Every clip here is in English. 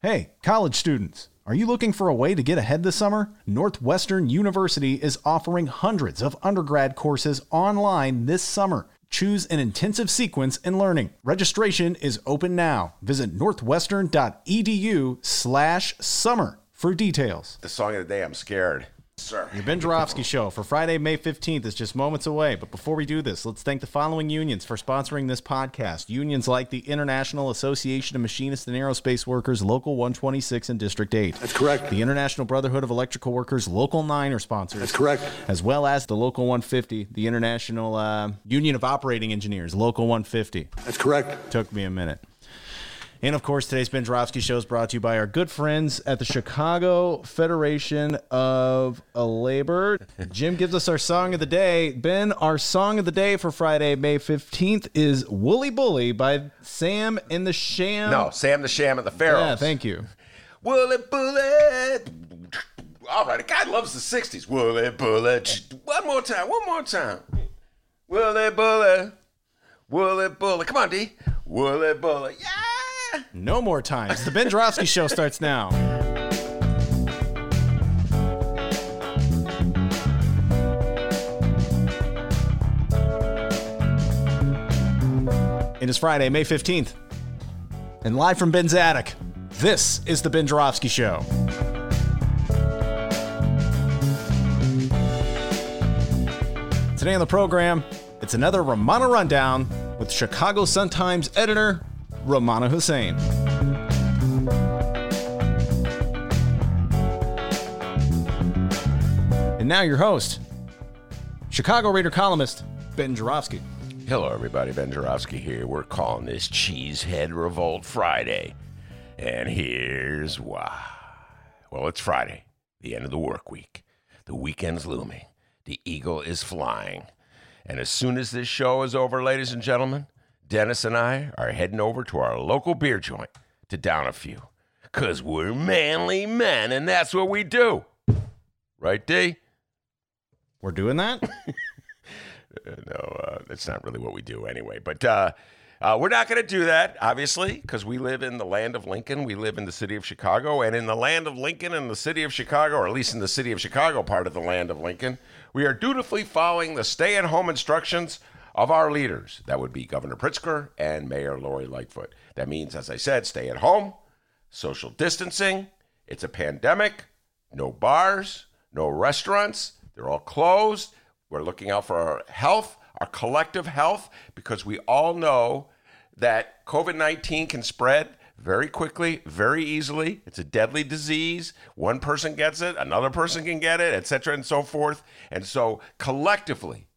Hey, college students. Are you looking for a way to get ahead this summer? Northwestern University is offering hundreds of undergrad courses online this summer. Choose an intensive sequence in learning. Registration is open now. Visit northwestern.edu slash summer for details. The song of the day, I'm scared. Sir. Your Ben Joravsky Show for Friday, May 15th is just moments away. But before we do this, let's thank the following unions for sponsoring this podcast. Unions like the International Association of Machinists and Aerospace Workers, Local 126 and District 8. That's correct. The International Brotherhood of Electrical Workers, Local 9 are sponsors. That's correct. As well as the Local 150, the International uh, Union of Operating Engineers, Local 150. That's correct. Took me a minute. And of course, today's Ben Joravsky Show is brought to you by our good friends at the Chicago Federation of Labor. Jim gives us our song of the day. Ben, our song of the day for Friday, May 15th is Woolly Bully by Sam and the Sham. No, Sam the Sham and the Pharaohs. Yeah, thank you. Wooly Bully. All right, a guy loves the 60s. Wooly Bully. One more time, one more time. Wooly Bully. Wooly Bully. Come on, D. Wooly Bully. Yeah. No more times. The Ben Joravsky Show starts now. It is Friday, May 15th. And live from Ben's attic, this is the Ben Joravsky Show. Today on the program, it's another Rummana Rundown with Chicago Sun-Times editor Rummana Hussain. And now your host, Chicago Reader columnist Ben Joravsky. Hello, everybody. Ben Joravsky here. We're calling this Cheesehead Revolt Friday. And here's why. Well, it's Friday, the end of the work week. The weekend's looming. The eagle is flying. And as soon as this show is over, ladies and gentlemen, Dennis and I are heading over to our local beer joint to down a few. Because we're manly men, and that's what we do. Right, D? We're doing that? no, uh, that's not really what we do anyway. But uh, uh, we're not going to do that, obviously, because we live in the land of Lincoln. We live in the city of Chicago. And in the land of Lincoln and the city of Chicago, or at least in the city of Chicago part of the land of Lincoln, we are dutifully following the stay at home instructions of our leaders. That would be Governor Pritzker and Mayor Lori Lightfoot. That means, as I said, stay at home, social distancing. It's a pandemic. No bars, no restaurants. They're all closed. We're looking out for our health, our collective health, because we all know that COVID 19 can spread very quickly, very easily. It's a deadly disease. One person gets it, another person can get it, etc., and so forth. And so collectively,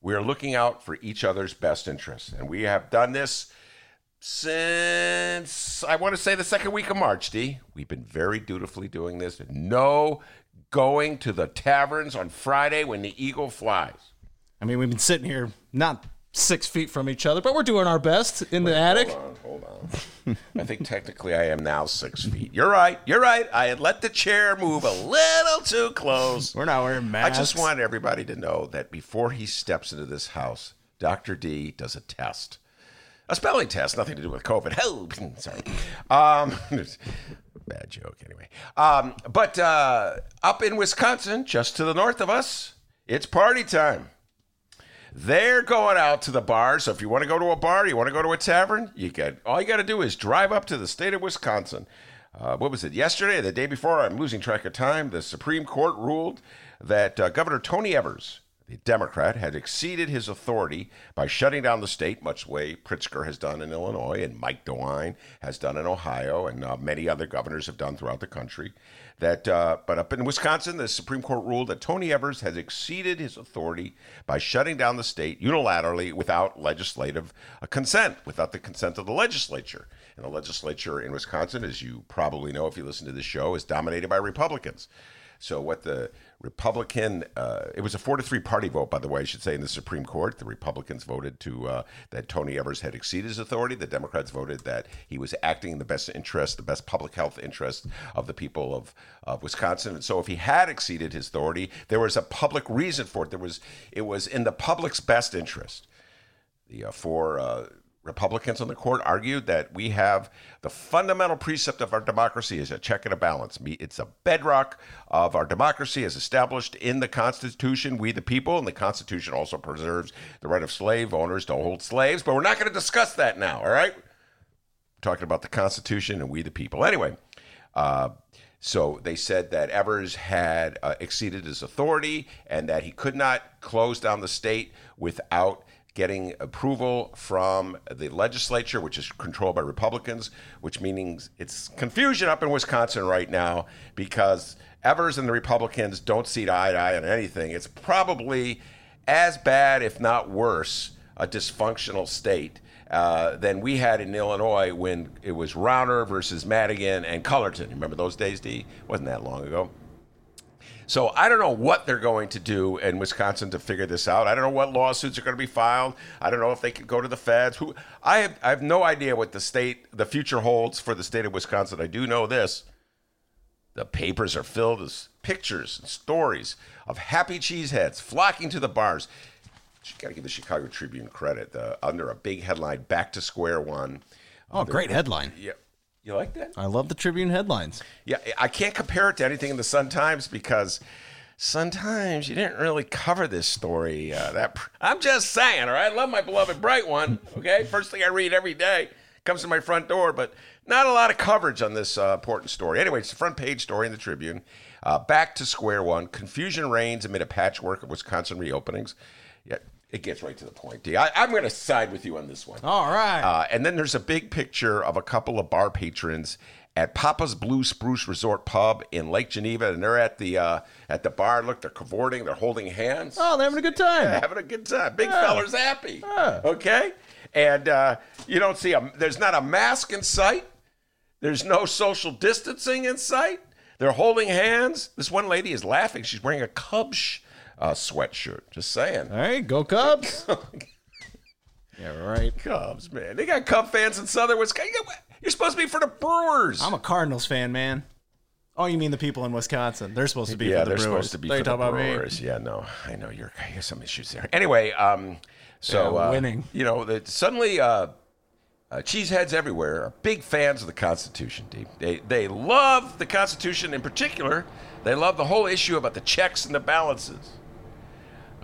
we are looking out for each other's best interests. And we have done this since, I want to say, the second week of March, D. We've been very dutifully doing this. No going to the taverns on Friday when the eagle flies. I mean, we've been sitting here not six feet from each other, but we're doing our best in the attic. Hold on, hold on. I think technically I am now six feet. You're right. You're right. I had let the chair move a little too close. We're not wearing masks. I just want everybody to know that before he steps into this house, Dr. D does a test. A spelling test, nothing to do with COVID. Oh, sorry. Um, bad joke, anyway. Um, but uh, up in Wisconsin, just to the north of us, it's party time. They're going out to the bar. So if you want to go to a bar, you want to go to a tavern, you got all you got to do is drive up to the state of Wisconsin. Uh, what was it? Yesterday, the day before? I'm losing track of time. The Supreme Court ruled that uh, Governor Tony Evers, the Democrat, had exceeded his authority by shutting down the state, much the way Pritzker has done in Illinois and Mike DeWine has done in Ohio, and uh, many other governors have done throughout the country. That, uh, but up in Wisconsin, the Supreme Court ruled that Tony Evers has exceeded his authority by shutting down the state unilaterally without legislative uh, consent, without the consent of the legislature. And the legislature in Wisconsin, as you probably know if you listen to this show, is dominated by Republicans. So what the Republican, uh, it was a four to three party vote, by the way, I should say, in the Supreme Court. The Republicans voted to uh, that Tony Evers had exceeded his authority. The Democrats voted that he was acting in the best interest, the best public health interest of the people of, of Wisconsin. And so, if he had exceeded his authority, there was a public reason for it. There was it was in the public's best interest. The uh, four uh, Republicans on the court argued that we have the fundamental precept of our democracy is a check and a balance. It's a bedrock of our democracy as established in the Constitution, we the people, and the Constitution also preserves the right of slave owners to hold slaves. But we're not going to discuss that now, all right? We're talking about the Constitution and we the people. Anyway, uh, so they said that Evers had uh, exceeded his authority and that he could not close down the state without getting approval from the legislature, which is controlled by Republicans, which means it's confusion up in Wisconsin right now because Evers and the Republicans don't see eye to eye on anything. It's probably as bad, if not worse, a dysfunctional state. Uh, than we had in Illinois when it was Rauner versus Madigan and Cullerton. Remember those days, D? Wasn't that long ago. So I don't know what they're going to do in Wisconsin to figure this out. I don't know what lawsuits are going to be filed. I don't know if they could go to the feds. Who I have, I have no idea what the state, the future holds for the state of Wisconsin. I do know this: the papers are filled with pictures and stories of happy cheeseheads flocking to the bars. You got to give the Chicago Tribune credit. Uh, under a big headline, "Back to Square One." Oh, uh, great headline! Yeah, you like that? I love the Tribune headlines. Yeah, I can't compare it to anything in the Sun Times because Sun Times you didn't really cover this story. Uh, that I'm just saying. All right, I love my beloved Bright One. Okay, first thing I read every day comes to my front door, but not a lot of coverage on this uh, important story. Anyway, it's the front page story in the Tribune. Uh, back to square one. Confusion reigns amid a patchwork of Wisconsin reopenings. It gets right to the point. D. I, I'm going to side with you on this one. All right. Uh, and then there's a big picture of a couple of bar patrons at Papa's Blue Spruce Resort Pub in Lake Geneva, and they're at the uh, at the bar. Look, they're cavorting, they're holding hands. Oh, they're having a good time. Yeah, having a good time. Big yeah. feller's happy. Yeah. Okay, and uh, you don't see a. There's not a mask in sight. There's no social distancing in sight. They're holding hands. This one lady is laughing. She's wearing a Cubs uh, sweatshirt. Just saying. All right, go Cubs. yeah, right. Cubs, man. They got Cub fans in Southern Wisconsin. You're supposed to be for the Brewers. I'm a Cardinals fan, man. Oh, you mean the people in Wisconsin? They're supposed to be yeah, for the they're Brewers. supposed to be they for the Brewers. Yeah, no, I know you're. I have some issues there. Anyway, um, so yeah, winning. Uh, you know, the, suddenly. Uh, uh, cheeseheads everywhere are big fans of the Constitution, Deep. They, they love the Constitution in particular. They love the whole issue about the checks and the balances.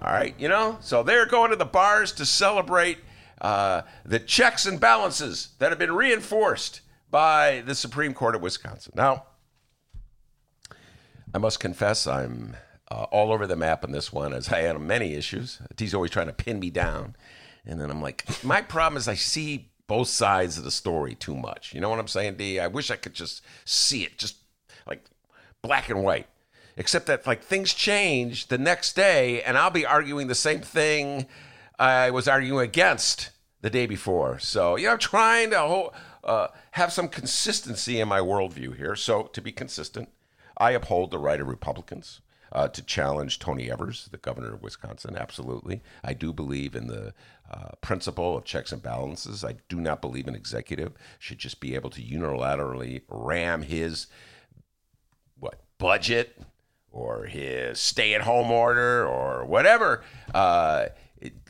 All right, you know, so they're going to the bars to celebrate uh, the checks and balances that have been reinforced by the Supreme Court of Wisconsin. Now, I must confess, I'm uh, all over the map on this one, as I on many issues. He's always trying to pin me down. And then I'm like, my problem is I see both sides of the story too much. You know what I'm saying, D? I wish I could just see it, just like black and white except that like things change the next day and I'll be arguing the same thing I was arguing against the day before. So, you know, I'm trying to uh, have some consistency in my worldview here. So, to be consistent, I uphold the right of Republicans uh, to challenge Tony Evers, the governor of Wisconsin. Absolutely. I do believe in the uh, principle of checks and balances. I do not believe an executive should just be able to unilaterally ram his what budget or his stay-at-home order or whatever, uh,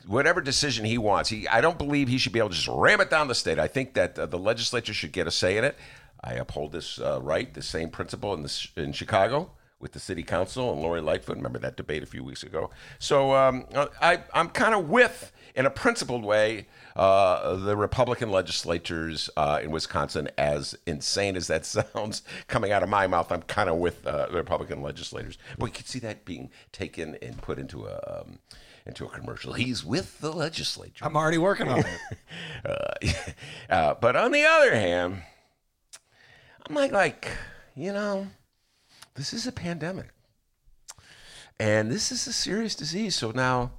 whatever decision he wants. He, I don't believe he should be able to just ram it down the state. I think that uh, the legislature should get a say in it. I uphold this uh, right, the same principle in, this, in Chicago, with the city council and Lori Lightfoot. Remember that debate a few weeks ago? So um, I, I'm kind of with, in a principled way, uh, the Republican legislatures uh, in Wisconsin, as insane as that sounds coming out of my mouth, I'm kind of with uh, the Republican legislators. But you can see that being taken and put into a. Um, into a commercial. He's with the legislature. I'm already working on it. Uh, uh, but on the other hand, I'm like, like, you know, this is a pandemic. And this is a serious disease. So now,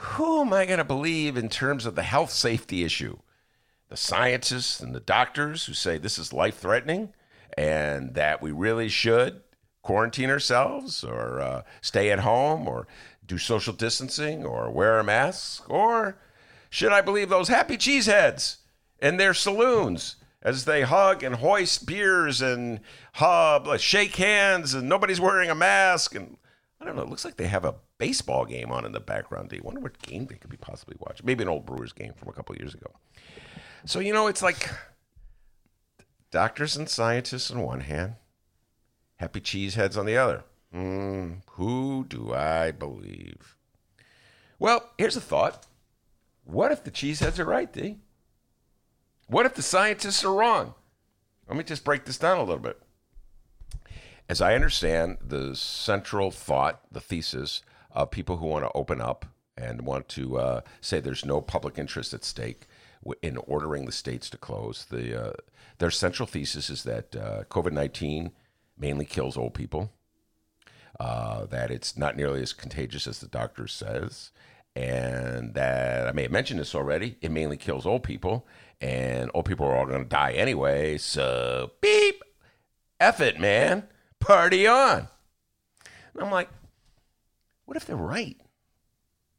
who am I going to believe in terms of the health safety issue? The scientists and the doctors who say this is life threatening and that we really should quarantine ourselves or uh, stay at home or do social distancing or wear a mask? Or should I believe those happy cheeseheads in their saloons as they hug and hoist beers and hub, shake hands, and nobody's wearing a mask? And I don't know, it looks like they have a baseball game on in the background. You wonder what game they could be possibly watching? Maybe an old Brewers game from a couple years ago. So, you know, it's like doctors and scientists on one hand, happy cheeseheads on the other. Mm, who do I believe? Well, here's a thought. What if the cheeseheads are right, D? What if the scientists are wrong? Let me just break this down a little bit. As I understand the central thought, the thesis of people who want to open up and want to uh, say there's no public interest at stake in ordering the states to close, the uh, their central thesis is that uh, COVID 19 mainly kills old people uh, that it's not nearly as contagious as the doctor says, and that I may have mentioned this already. It mainly kills old people, and old people are all going to die anyway. So beep, F it, man, party on. And I'm like, what if they're right?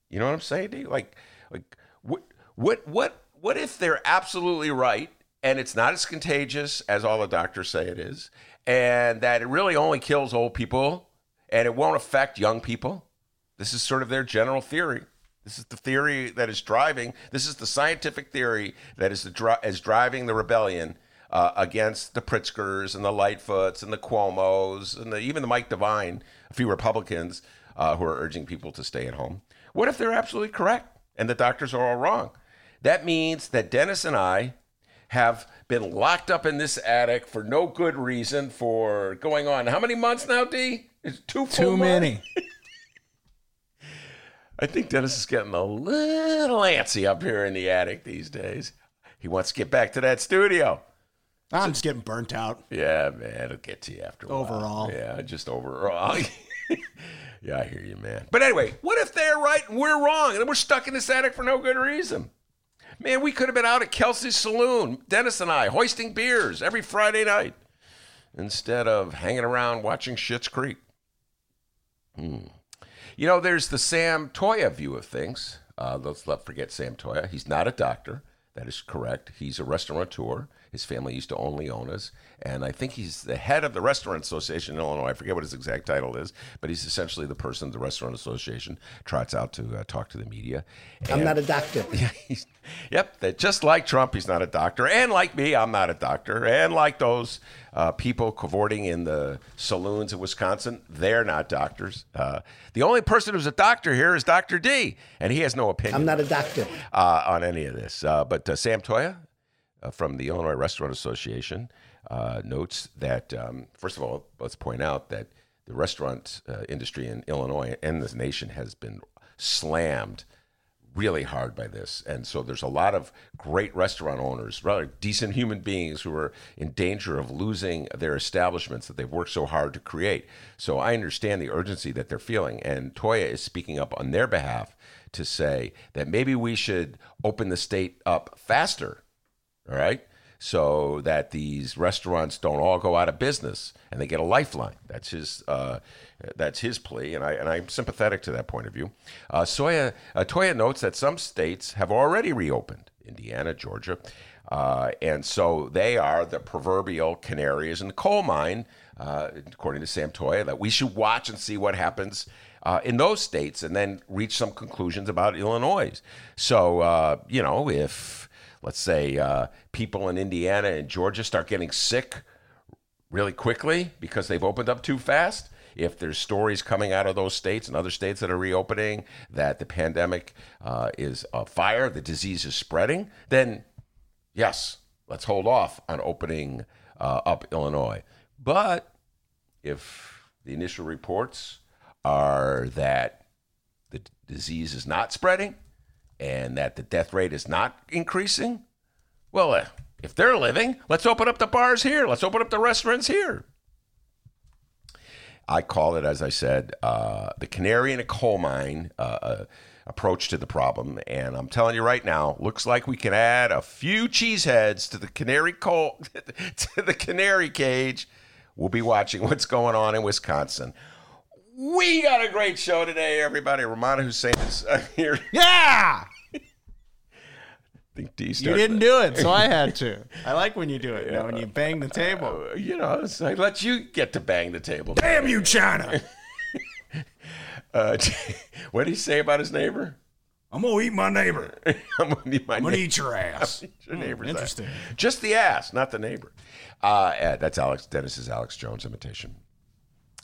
You know what I'm saying? Dude? Like, like what, what, what, what if they're absolutely right? and it's not as contagious as all the doctors say it is, and that it really only kills old people and it won't affect young people. This is sort of their general theory. This is the theory that is driving. This is the scientific theory that is the is driving the rebellion uh, against the Pritzkers and the Lightfoots and the Cuomo's and the, even the Mike DeWine, a few Republicans uh, who are urging people to stay at home. What if they're absolutely correct and the doctors are all wrong? That means that Dennis and I have been locked up in this attic for no good reason for going on how many months now, D? It's too too many. I think Dennis is getting a little antsy up here in the attic these days. He wants to get back to that studio. I'm so, just getting burnt out. Yeah, man, it'll get to you after a overall. While. Yeah, just overall. yeah, I hear you, man. But anyway, what if they're right and we're wrong, and we're stuck in this attic for no good reason? Man, we could have been out at Kelsey's Saloon, Dennis and I, hoisting beers every Friday night instead of hanging around watching Schitt's Creek. Hmm. You know, there's the Sam Toia view of things. Uh, let's not forget Sam Toia. He's not a doctor. That is correct. He's a restaurateur. His family used to own Leona's. And I think he's the head of the Restaurant Association in Illinois. I forget what his exact title is, but he's essentially the person the Restaurant Association trots out to uh, talk to the media. And, I'm not a doctor. Yep. That just like Trump, he's not a doctor. And like me, I'm not a doctor. And like those uh, people cavorting in the saloons in Wisconsin, they're not doctors. Uh, the only person who's a doctor here is Dr. D, and he has no opinion. I'm not a doctor. Uh, on any of this. Uh, but uh, Sam Toia from the Illinois Restaurant Association uh, notes that, um, first of all, let's point out that the restaurant uh, industry in Illinois and this nation has been slammed really hard by this. And so there's a lot of great restaurant owners, rather decent human beings who are in danger of losing their establishments that they've worked so hard to create. So I understand the urgency that they're feeling. And Toia is speaking up on their behalf to say that maybe we should open the state up faster. All right so that these restaurants don't all go out of business and they get a lifeline. That's his uh, that's his plea, and I and I'm sympathetic to that point of view. Uh, Soya uh, Toia notes that some states have already reopened, Indiana, Georgia, uh, and so they are the proverbial canaries in the coal mine, uh, according to Sam Toia, that we should watch and see what happens. Uh, in those states, and then reach some conclusions about Illinois. So, uh, you know, if let's say uh, people in Indiana and Georgia start getting sick really quickly because they've opened up too fast, if there's stories coming out of those states and other states that are reopening that the pandemic uh, is a fire, the disease is spreading, then yes, let's hold off on opening uh, up Illinois. But if the initial reports are that the disease is not spreading and that the death rate is not increasing, well, uh, if they're living, let's open up the bars here. Let's open up the restaurants here. I call it, as I said, uh, the canary in a coal mine uh, uh, approach to the problem. And I'm telling you right now, looks like we can add a few cheeseheads to the canary coal to the canary cage. We'll be watching what's going on in Wisconsin. We got a great show today, everybody. Rummana Hussain is uh, here. Yeah! Think D You didn't do it, so I had to. I like when you do it. You know, when you bang the table. Uh, you know, it's- I let you get to bang the table. Damn you, China! Uh, what did he say about his neighbor? I'm gonna eat my neighbor. I'm gonna eat my I'm gonna eat your ass. Your neighbor's ass. interesting. Just the ass, not the neighbor. Uh, that's Alex Dennis's Alex Jones imitation.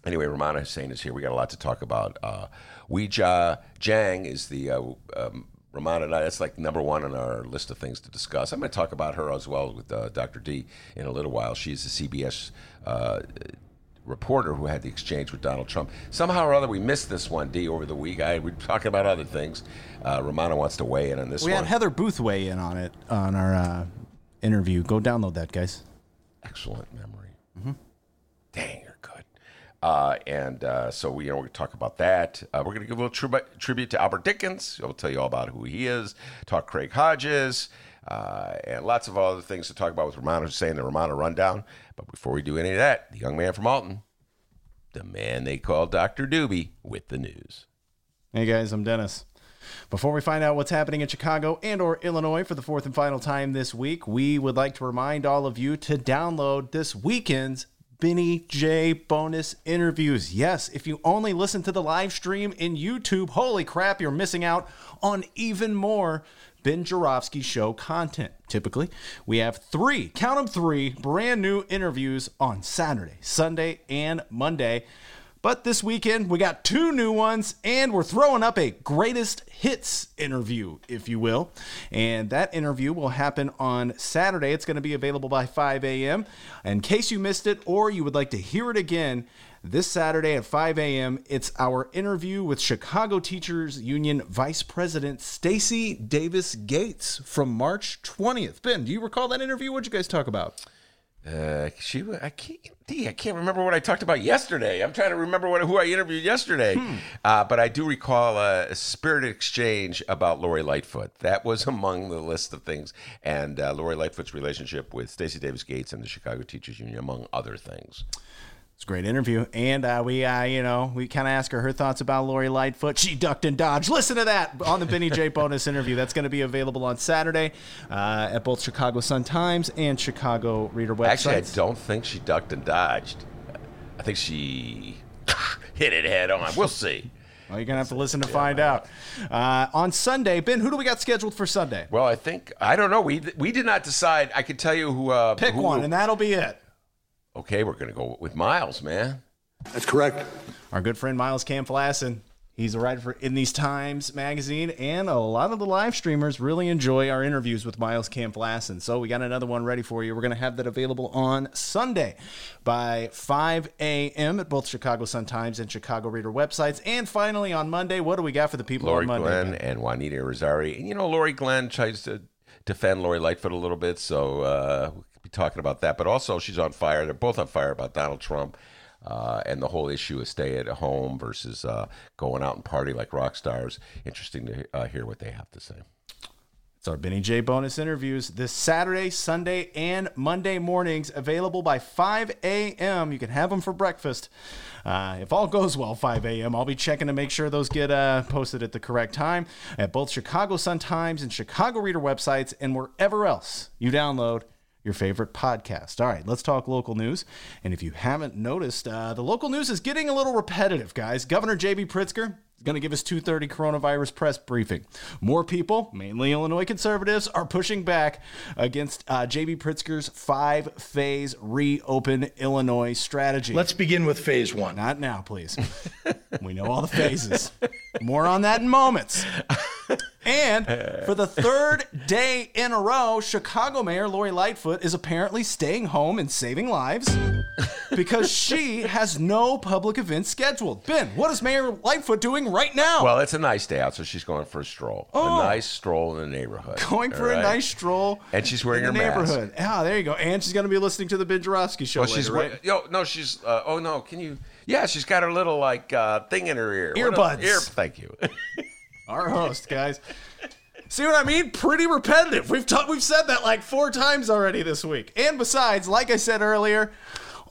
Anyway, Rummana Hussain is here. We got a lot to talk about. Uh, Weijia Jiang is the uh, um, Rummana. and I, That's like number one on our list of things to discuss. I'm going to talk about her as well with uh, Dr. D in a little while. She's a CBS uh, reporter who had the exchange with Donald Trump. Somehow or other, we missed this one, D, over the week. I, we're talking about other things. Uh, Rummana wants to weigh in on this We one. had Heather Booth weigh in on it on our uh, interview. Go download that, guys. Excellent memory. Dang, you're good. Uh, and uh, so we, you know, we talk about that. Uh, we're going to give a little tribu- tribute to Albert Dickens. I'll tell you all about who he is. Talk Craig Hodges. Uh, and lots of other things to talk about with Rummana Hussain, the Rummana Rundown. But before we do any of that, the young man from Alton, the man they call Dr. Doobie, with the news. Hey guys, I'm Dennis. Before we find out what's happening in Chicago and or Illinois for the fourth and final time this week, we would like to remind all of you to download this weekend's Benny J bonus interviews. Yes, if you only listen to the live stream in YouTube, holy crap, you're missing out on even more Ben Joravsky show content. Typically, we have three, count them three, brand new interviews on Saturday, Sunday, and Monday. But this weekend, we got two new ones, and we're throwing up a greatest hits interview, if you will. And that interview will happen on Saturday. It's going to be available by 5 a.m. In case you missed it or you would like to hear it again, this Saturday at 5 a.m., it's our interview with Chicago Teachers Union Vice President Stacy Davis Gates from March 20th. Ben, do you recall that interview? What'd you guys talk about? Uh, she, I can't, D, I can't remember what I talked about yesterday. I'm trying to remember what who I interviewed yesterday. Uh, but I do recall a, a spirited exchange about Lori Lightfoot. That was among the list of things, and uh, Lori Lightfoot's relationship with Stacy Davis Gates and the Chicago Teachers Union, among other things. It's a great interview, and uh, we, uh, you know, we kind of ask her her thoughts about Lori Lightfoot. She ducked and dodged. Listen to that on the Benny J bonus interview. That's going to be available on Saturday uh, at both Chicago Sun Times and Chicago Reader websites. Actually, I don't think she ducked and dodged. I think she hit it head on. We'll see. Well, you're gonna have to listen to find out. Uh, on Sunday, Ben, who do we got scheduled for Sunday? Well, I think I don't know. We we did not decide. I could tell you who. Uh, Pick who- one, and that'll be it. Okay, we're gonna go with Miles, man. That's correct. Our good friend Miles Kampf-Lassin. He's a writer for In These Times magazine, and a lot of the live streamers really enjoy our interviews with Miles Kampf-Lassin. So we got another one ready for you. We're going to have that available on Sunday by 5 a.m. at both Chicago Sun Times and Chicago Reader websites. And finally on Monday, what do we got for the people Lori on Monday? Glenn Ben? and Juanita Rosari. And you know, Lori Glenn tries to defend Lori Lightfoot a little bit, so uh, we'll be talking about that. But also, she's on fire. They're both on fire about Donald Trump. Uh, and the whole issue of stay at home versus uh, going out and party like rock stars. Interesting to uh, hear what they have to say. It's our Benny J bonus interviews this Saturday, Sunday, and Monday mornings, available by 5 a.m. You can have them for breakfast. Uh, if all goes well, 5 a.m. I'll be checking to make sure those get uh, posted at the correct time at both Chicago Sun Times and Chicago Reader websites and wherever else you download your favorite podcast. All right, let's talk local news. And if you haven't noticed, uh, the local news is getting a little repetitive, guys. Governor J.B. Pritzker going to give us 2:30 coronavirus press briefing. More people, mainly Illinois conservatives, are pushing back against uh, J.B. Pritzker's five-phase reopen Illinois strategy. Let's begin with phase one. Not now, please. we know all the phases. More on that in moments. And for the third day in a row, Chicago Mayor Lori Lightfoot is apparently staying home and saving lives because she has no public events scheduled. Ben, what is Mayor Lightfoot doing right now? Well, it's a nice day out, so she's going for a stroll. Oh. A nice stroll in the neighborhood. Going for all a nice stroll. And she's wearing in the her mask. neighborhood. Ah, there you go. And she's going to be listening to the Ben Joravsky show Well, later, she's right? Yo, no, she's. Uh, oh no, can you? Yeah, she's got her little like uh, thing in her ear. Earbuds. Ear. Thank you. Our host, guys. See what I mean? Pretty repetitive. We've ta- we've said that like four times already this week. And besides, like I said earlier,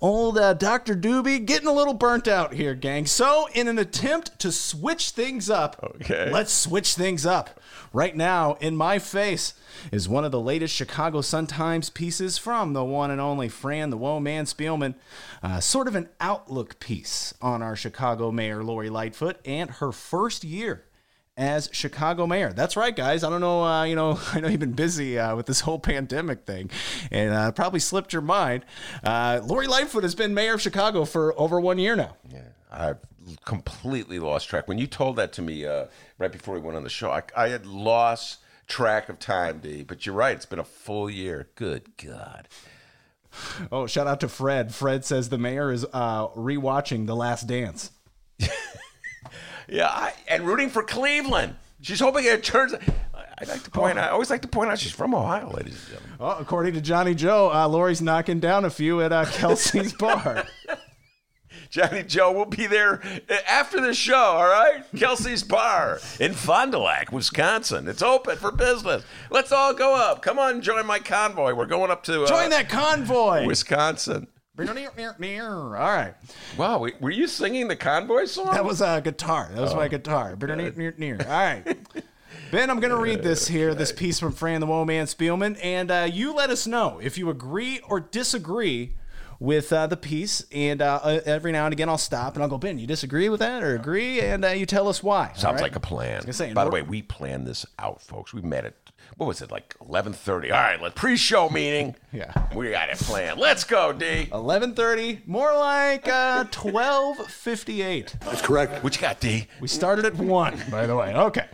old uh, Dr. Doobie getting a little burnt out here, gang. So, in an attempt to switch things up, Okay. let's switch things up. Right now, in my face is one of the latest Chicago Sun-Times pieces from the one and only Fran the Woe Man Spielman. Uh, sort of an outlook piece on our Chicago mayor, Lori Lightfoot, and her first year as Chicago mayor. That's right, guys. I don't know. Uh, you know, I know you've been busy uh, with this whole pandemic thing, and uh, probably slipped your mind. Uh, Lori Lightfoot has been mayor of Chicago for over one year now. Yeah, I've completely lost track. When you told that to me uh, right before we went on the show, I, I had lost track of time, D. But you're right; it's been a full year. Good God. Oh, shout out to Fred. Fred says the mayor is uh, rewatching The Last Dance. Yeah, I, and rooting for Cleveland. She's hoping it turns. I like to point out. I always like to point out she's from Ohio, ladies and gentlemen. Oh, according to Johnny Joe, uh, Lori's knocking down a few at uh, Kelsey's bar. Johnny Joe will be there after the show, all right? Kelsey's Bar in Fond du Lac, Wisconsin. It's open for business. Let's all go up. Come on, join my convoy. We're going up to uh, Join that convoy. Wisconsin. All right. Wow, were you singing the convoy song? That was a guitar. That was my guitar. Near, near, near. All right. Ben, I'm going to read this here, this piece from Fran the Woe Man Spielman, and uh, you let us know if you agree or disagree with uh, the piece. And uh, uh, every now and again, I'll stop and I'll go, Ben, you disagree with that or agree? And uh, you tell us why. Sounds right? like a plan. say, By the way, we planned this out, folks. We met at what was it like 11:30? All right, let's pre-show meeting. Yeah. we got it planned. Let's go, D. 11:30, more like uh, 12:58. That's correct. What you got, D? We started at one, by the way. Okay,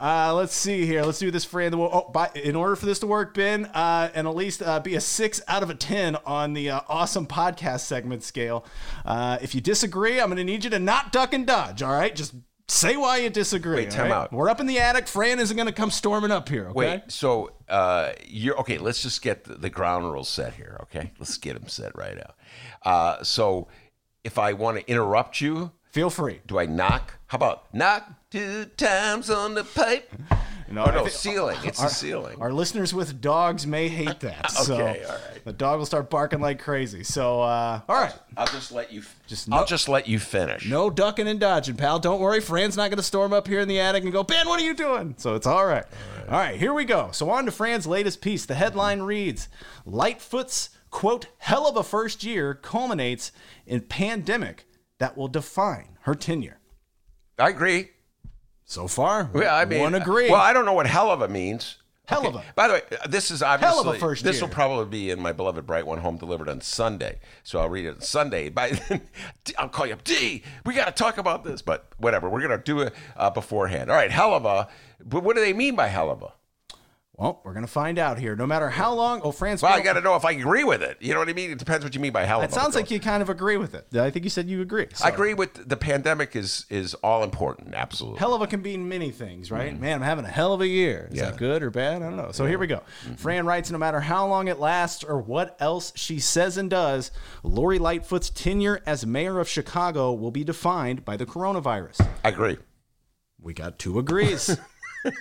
uh, let's see here. Let's do this for the oh, by, in order for this to work, Ben, uh, and at least uh, be a six out of a ten on the uh, awesome podcast segment scale. Uh, if you disagree, I'm going to need you to not duck and dodge. All right, just say why you disagree. Wait, time right? out. We're up in the attic. Fran isn't going to come storming up here. Okay. Wait, so uh, you're okay. Let's just get the, the ground rules set here. Okay, let's get them set right out. Uh, so, if I want to interrupt you, Feel free. do I knock? How about knock two times on the pipe? No, oh no, think- ceiling. It's the ceiling. Our listeners with dogs may hate that. so Okay, all right. The dog will start barking like crazy. So, uh, all right. I'll just let you. Just I'll just let you finish. No ducking and dodging, pal. Don't worry. Fran's not going to storm up here in the attic and go, Ben, what are you doing? So it's all right. All right, here we go. So on to Fran's latest piece. The headline reads Lightfoot's, quote, hell of a first year culminates in pandemic that will define her tenure. I agree. So far, Yeah, I mean, one agree. Well, I don't know what hell of a means. Hell of a. By the way, uh, this is obviously Hell of a first this year. will probably be in my beloved bright one home delivered on Sunday. So I'll read it Sunday. By then, I'll call you up. D, we got to talk about this, but whatever. We're gonna do it uh, beforehand. All right, hell of a. But what do they mean by hell of a? Well, we're going to find out here. No matter how long. Oh, Fran's. Well, I got to know if I agree with it. You know what I mean? It depends what you mean by hell It sounds like you kind of agree with it. I think you said you agree. So. I agree with the pandemic is is all important. Absolutely. Hell of a can mean many things, right? Mm-hmm. Man, I'm having a hell of a year. Is Yeah. that good or bad? I don't know. So here we go. Mm-hmm. Fran writes No matter how long it lasts or what else she says and does, Lori Lightfoot's tenure as mayor of Chicago will be defined by the coronavirus. I agree. We got two agrees.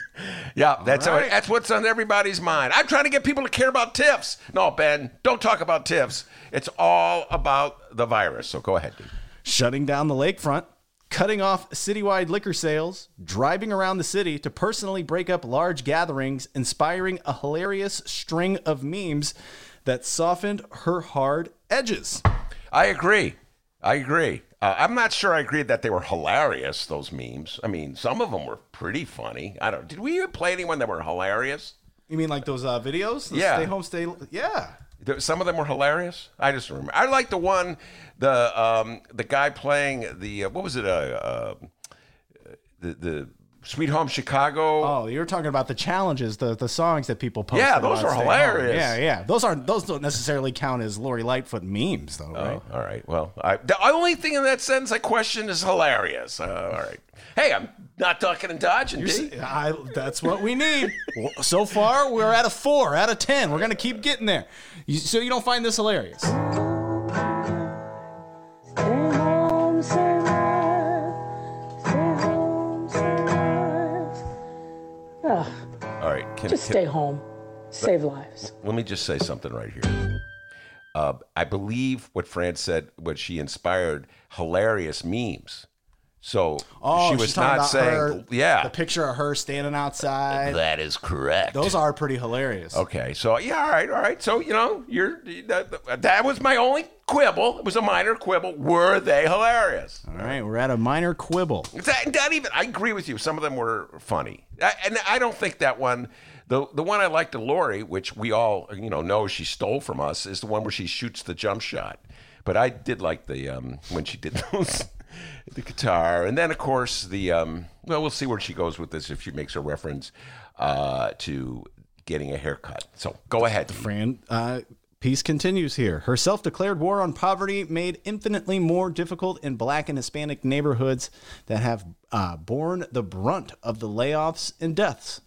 Yeah, that's right. that's what's on everybody's mind. I'm trying to get people to care about TIFs. No, Ben, don't talk about TIFs. It's all about the virus. So go ahead, dude. Shutting down the lakefront, cutting off citywide liquor sales, driving around the city to personally break up large gatherings, inspiring a hilarious string of memes that softened her hard edges. I agree. I agree. Uh, I'm not sure I agree that they were hilarious. Those memes. I mean, some of them were pretty funny. I don't. Did we even play anyone that were hilarious? You mean like those uh, videos? The Yeah. Stay home, stay. Yeah. There- Some of them were hilarious. I just remember. I like the one, the um, the guy playing the uh, what was it? Uh, uh, the the Sweet Home Chicago. Oh, you're talking about the challenges, the the songs that people post. Yeah, those are Stay Home. hilarious. Yeah, yeah. Those aren't. Those don't necessarily count as Lori Lightfoot memes, though, right? Oh, all right. Well, I, the only thing in that sentence I question is hilarious. Uh, all right. Hey, I'm not ducking and dodging. I, that's what we need. So far, we're at a four out of ten. We're gonna keep getting there. You, so you don't find this hilarious? Can, just can- stay home. Save lives. let me just say something right here. Uh, I believe what Fran said, what she inspired hilarious memes. So Oh, she was not saying, her- yeah, The picture of her standing outside. that is correct. Those are pretty hilarious. Okay, so yeah, all right, all right. So you know, you're that, that was my only quibble. It was a minor quibble. Were they hilarious? All right, we're at a minor quibble. It's not, not even. I agree with you. Some of them were funny, I, and I don't think that one. The the one I liked to Lori, which we all you know know she stole from us, is the one where she shoots the jump shot. But I did like the um, when she did those. The guitar, and then of course the um, well, we'll see where she goes with this if she makes a reference uh, to getting a haircut. So go ahead. Fran, uh, peace continues here. Her self declared war on poverty made infinitely more difficult in black and Hispanic neighborhoods that have uh, borne the brunt of the layoffs and deaths.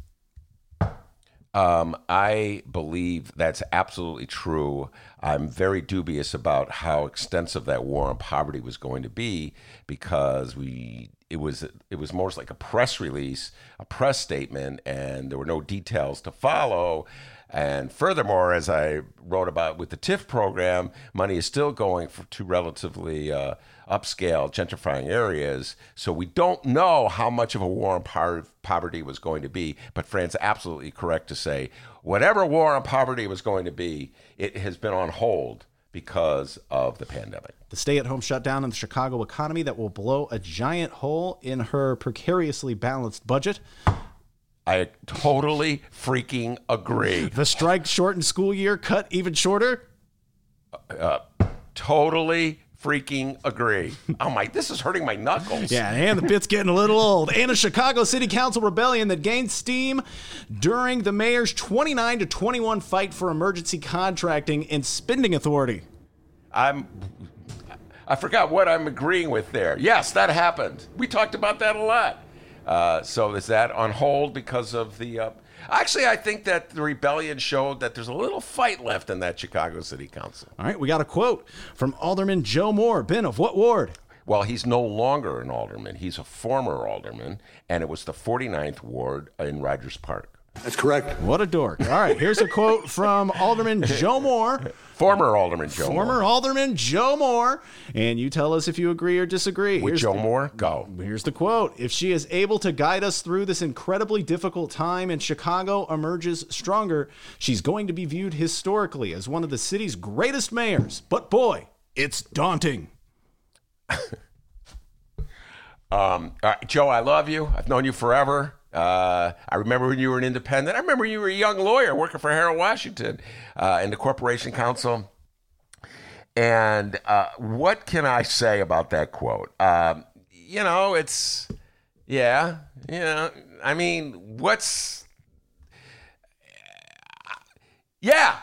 Um, I believe that's absolutely true. I'm very dubious about how extensive that war on poverty was going to be because we it was it was more like a press release, a press statement, and there were no details to follow. And furthermore, as I wrote about with the TIF program, money is still going for, to relatively uh, upscale, gentrifying areas. So we don't know how much of a war on par- poverty was going to be. But Fran's absolutely correct to say whatever war on poverty was going to be, it has been on hold because of the pandemic. The stay at home shutdown in the Chicago economy that will blow a giant hole in her precariously balanced budget. I totally freaking agree. The strike shortened school year cut even shorter. Uh, uh, totally freaking agree. I'm like, this is hurting my knuckles. Yeah, and the bit's getting a little old. And a Chicago City Council rebellion that gained steam during the mayor's 29 to 21 fight for emergency contracting and spending authority. I'm. I forgot what I'm agreeing with there. Yes, that happened. We talked about that a lot. Uh, so is that on hold because of the? Uh, actually, I think that the rebellion showed that there's a little fight left in that Chicago City Council. All right, we got a quote from Alderman Joe Moore. Ben, of what ward? Well, he's no longer an alderman. He's a former alderman, and it was the 49th ward in Rogers Park. That's correct. What a dork. All right, here's a quote from Alderman Joe Moore, Former alderman Joe former Moore. Alderman Joe Moore, and you tell us if you agree or disagree. With Here's Joe the- Moore, go. Here's the quote If she is able to guide us through this incredibly difficult time and Chicago emerges stronger, she's going to be viewed historically as one of the city's greatest mayors. But boy, it's daunting. Um, all right, Joe, I love you. I've known you forever. Uh, I remember when you were an independent. I remember you were a young lawyer working for Harold Washington uh, in the Corporation Counsel. And uh, what can I say about that quote? Um, you know, it's, yeah, you know, I mean, what's, yeah.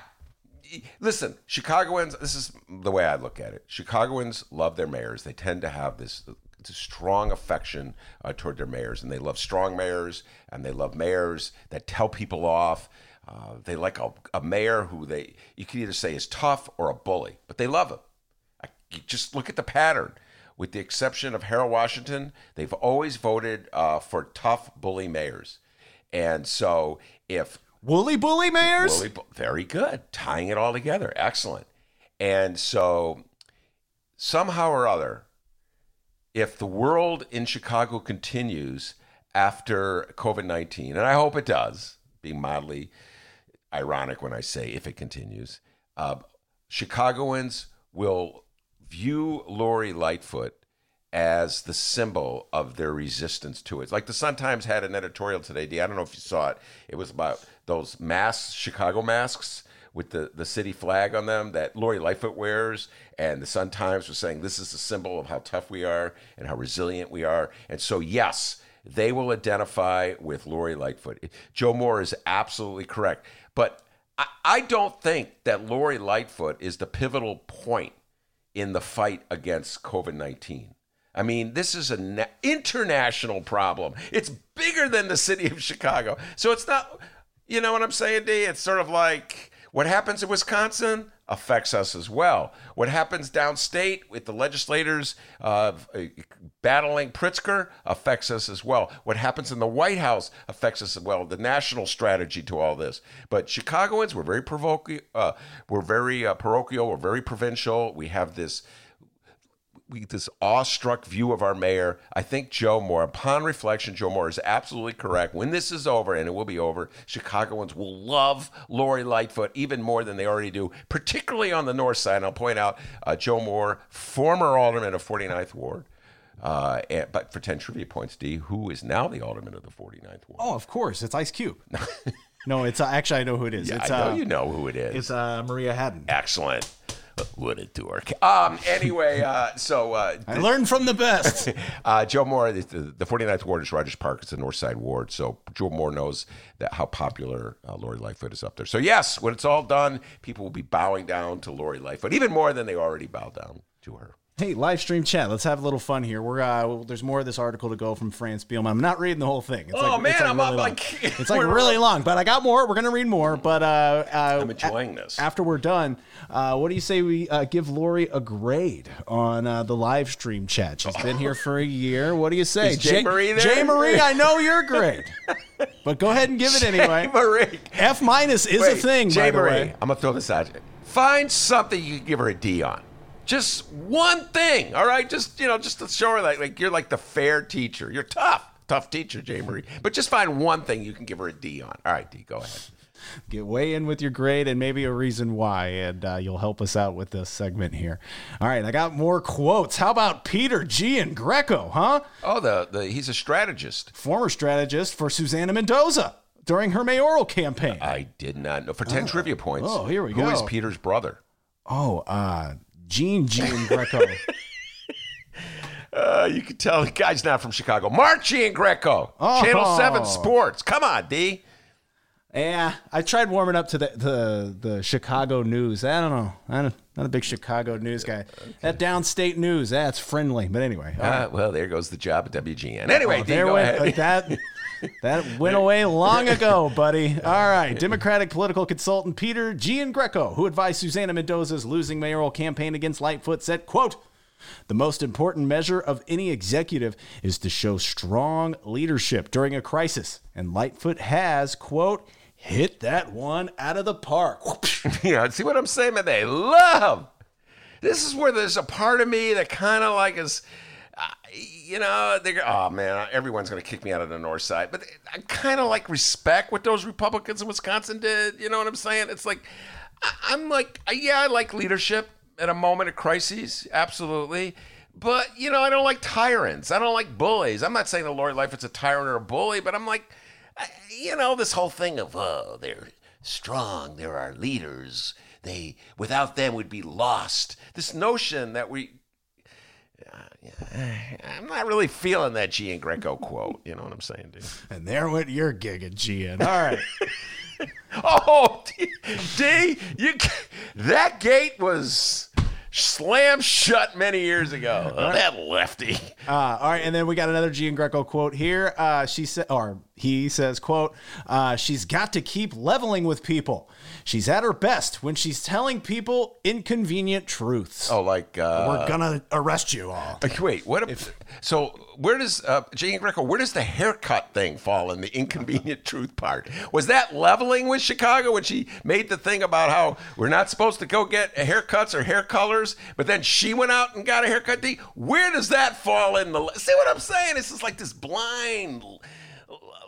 Listen, Chicagoans, this is the way I look at it. Chicagoans love their mayors. They tend to have this strong affection uh, toward their mayors, and they love strong mayors, and they love mayors that tell people off. Uh, they like a, a mayor who they you could either say is tough or a bully, but they love him. I, just look at the pattern. With the exception of Harold Washington, they've always voted uh, for tough bully mayors, and so if Woolly bully mayors? Bo- very good. Tying it all together. Excellent. And so, somehow or other, if the world in Chicago continues after COVID 19, and I hope it does, being mildly ironic when I say if it continues, uh, Chicagoans will view Lori Lightfoot as the symbol of their resistance to it. Like the Sun Times had an editorial today. I don't know if you saw it. It was about those masks, Chicago masks with the, the city flag on them that Lori Lightfoot wears. And the Sun Times was saying this is a symbol of how tough we are and how resilient we are. And so, yes, they will identify with Lori Lightfoot. Joe Moore is absolutely correct. But I, I don't think that Lori Lightfoot is the pivotal point in the fight against COVID 19. I mean, this is an na- international problem. It's bigger than the city of Chicago. So it's not, you know what I'm saying, D? It's sort of like what happens in Wisconsin affects us as well. What happens downstate with the legislators uh, battling Pritzker affects us as well. What happens in the White House affects us as well. The national strategy to all this. But Chicagoans, we're very provoking. Uh, we're very uh, parochial. We're very provincial. We have this we, get this awestruck view of our mayor. I think Joe Moore, upon reflection, Joe Moore is absolutely correct. When this is over, and it will be over, Chicagoans will love Lori Lightfoot even more than they already do, particularly on the north side. And I'll point out uh, Joe Moore, former alderman of 49th Ward. Uh, and, but for 10 trivia points, D, who is now the alderman of the 49th Ward? Oh, of course, it's Ice Cube. no, it's uh, actually I know who it is. Yeah, it's, I know uh, you know who it is. It's uh, Maria Hadden. Excellent. What a dork. Um, anyway, uh, so uh, I learned from the best. uh, Joe Moore, the, the 49th Ward is Rogers Park. It's the North Side Ward. So Joe Moore knows that how popular uh, Lori Lightfoot is up there. So, yes, when it's all done, people will be bowing down to Lori Lightfoot, even more than they already bow down to her. Hey, live stream chat. Let's have a little fun here. We're uh, there's more of this article to go from France Spielman. I'm not reading the whole thing. It's Oh, man, it's I'm really like- it's like really long, but I got more. We're gonna read more, but uh, uh, I'm enjoying this. After we're done, uh, what do you say we uh, give Lori a grade on uh, the live stream chat? She's been here for a year. What do you say, Is Jay Marie there? Jay Marie, I know you're great, but go ahead and give it anyway. Marie. F minus is a thing, Jay by the Marie, way. I'm going to throw this at out. Find something you can give her a D on. Just one thing, all right? Just, you know, just to show her like, like you're like the fair teacher. You're tough. Tough teacher, Jay Marie. But just find one thing you can give her a D on. All right, D, go ahead. Get way in with your grade and maybe a reason why, and uh, you'll help us out with this segment here. All right, I got more quotes. How about Peter Giangreco, huh? Oh, the, the he's a strategist. Former strategist for Susana Mendoza during her mayoral campaign. I did not know. For 10 trivia points. oh, here we go. Who is. Peter's brother? Oh, uh, Gene G. and Greco. Uh, you can tell the guy's not from Chicago. Mark Greco, Channel Oh. 7 Sports. Come on, D. yeah, I tried warming up to the the, the Chicago news. I don't know. I'm not, not a big Chicago news guy. That downstate news, that's friendly. But anyway, all right. Uh, well, there goes the job at WGN. Anyway, Oh, D, there go went, ahead. that that went away long ago, buddy. All right, Democratic political consultant Peter Giangreco, who advised Susana Mendoza's losing mayoral campaign against Lightfoot, said, "quote." The most important measure of any executive is to show strong leadership during a crisis. And Lightfoot has, quote, hit that one out of the park. yeah, see what I'm saying, man? They love. This is where there's a part of me that kind of like is, you know, they go, oh man, everyone's going to kick me out of the north side. But I kind of like respect what those Republicans in Wisconsin did. You know what I'm saying? It's like, I'm like, yeah, I like leadership at a moment of crises, absolutely. But, you know, I don't like tyrants. I don't like bullies. I'm not saying that Lori Lightfoot's a tyrant or a bully, but I'm like, you know, this whole thing of, oh, they're strong, they're our leaders. They, without them, we'd be lost. This notion that we, I'm not really feeling that Giangreco quote. You know what I'm saying, dude? and there went your gig at Gian. All right. Oh, D, D you, that gate was slammed shut many years ago. Oh, that lefty. Uh, all right, and then we got another Giangreco quote here. Uh, she said, or he says, "quote uh, She's got to keep leveling with people. She's at her best when she's telling people inconvenient truths. Oh, like uh, We're gonna arrest you all. Wait, what? If, so, where does uh, Giangreco? Where does the haircut thing fall in the inconvenient truth part? Was that leveling with Chicago when she made the thing about how we're not supposed to go get haircuts or hair colors, but then she went out and got a haircut? D? Where does that fall in the? See what I'm saying? It's just like this blind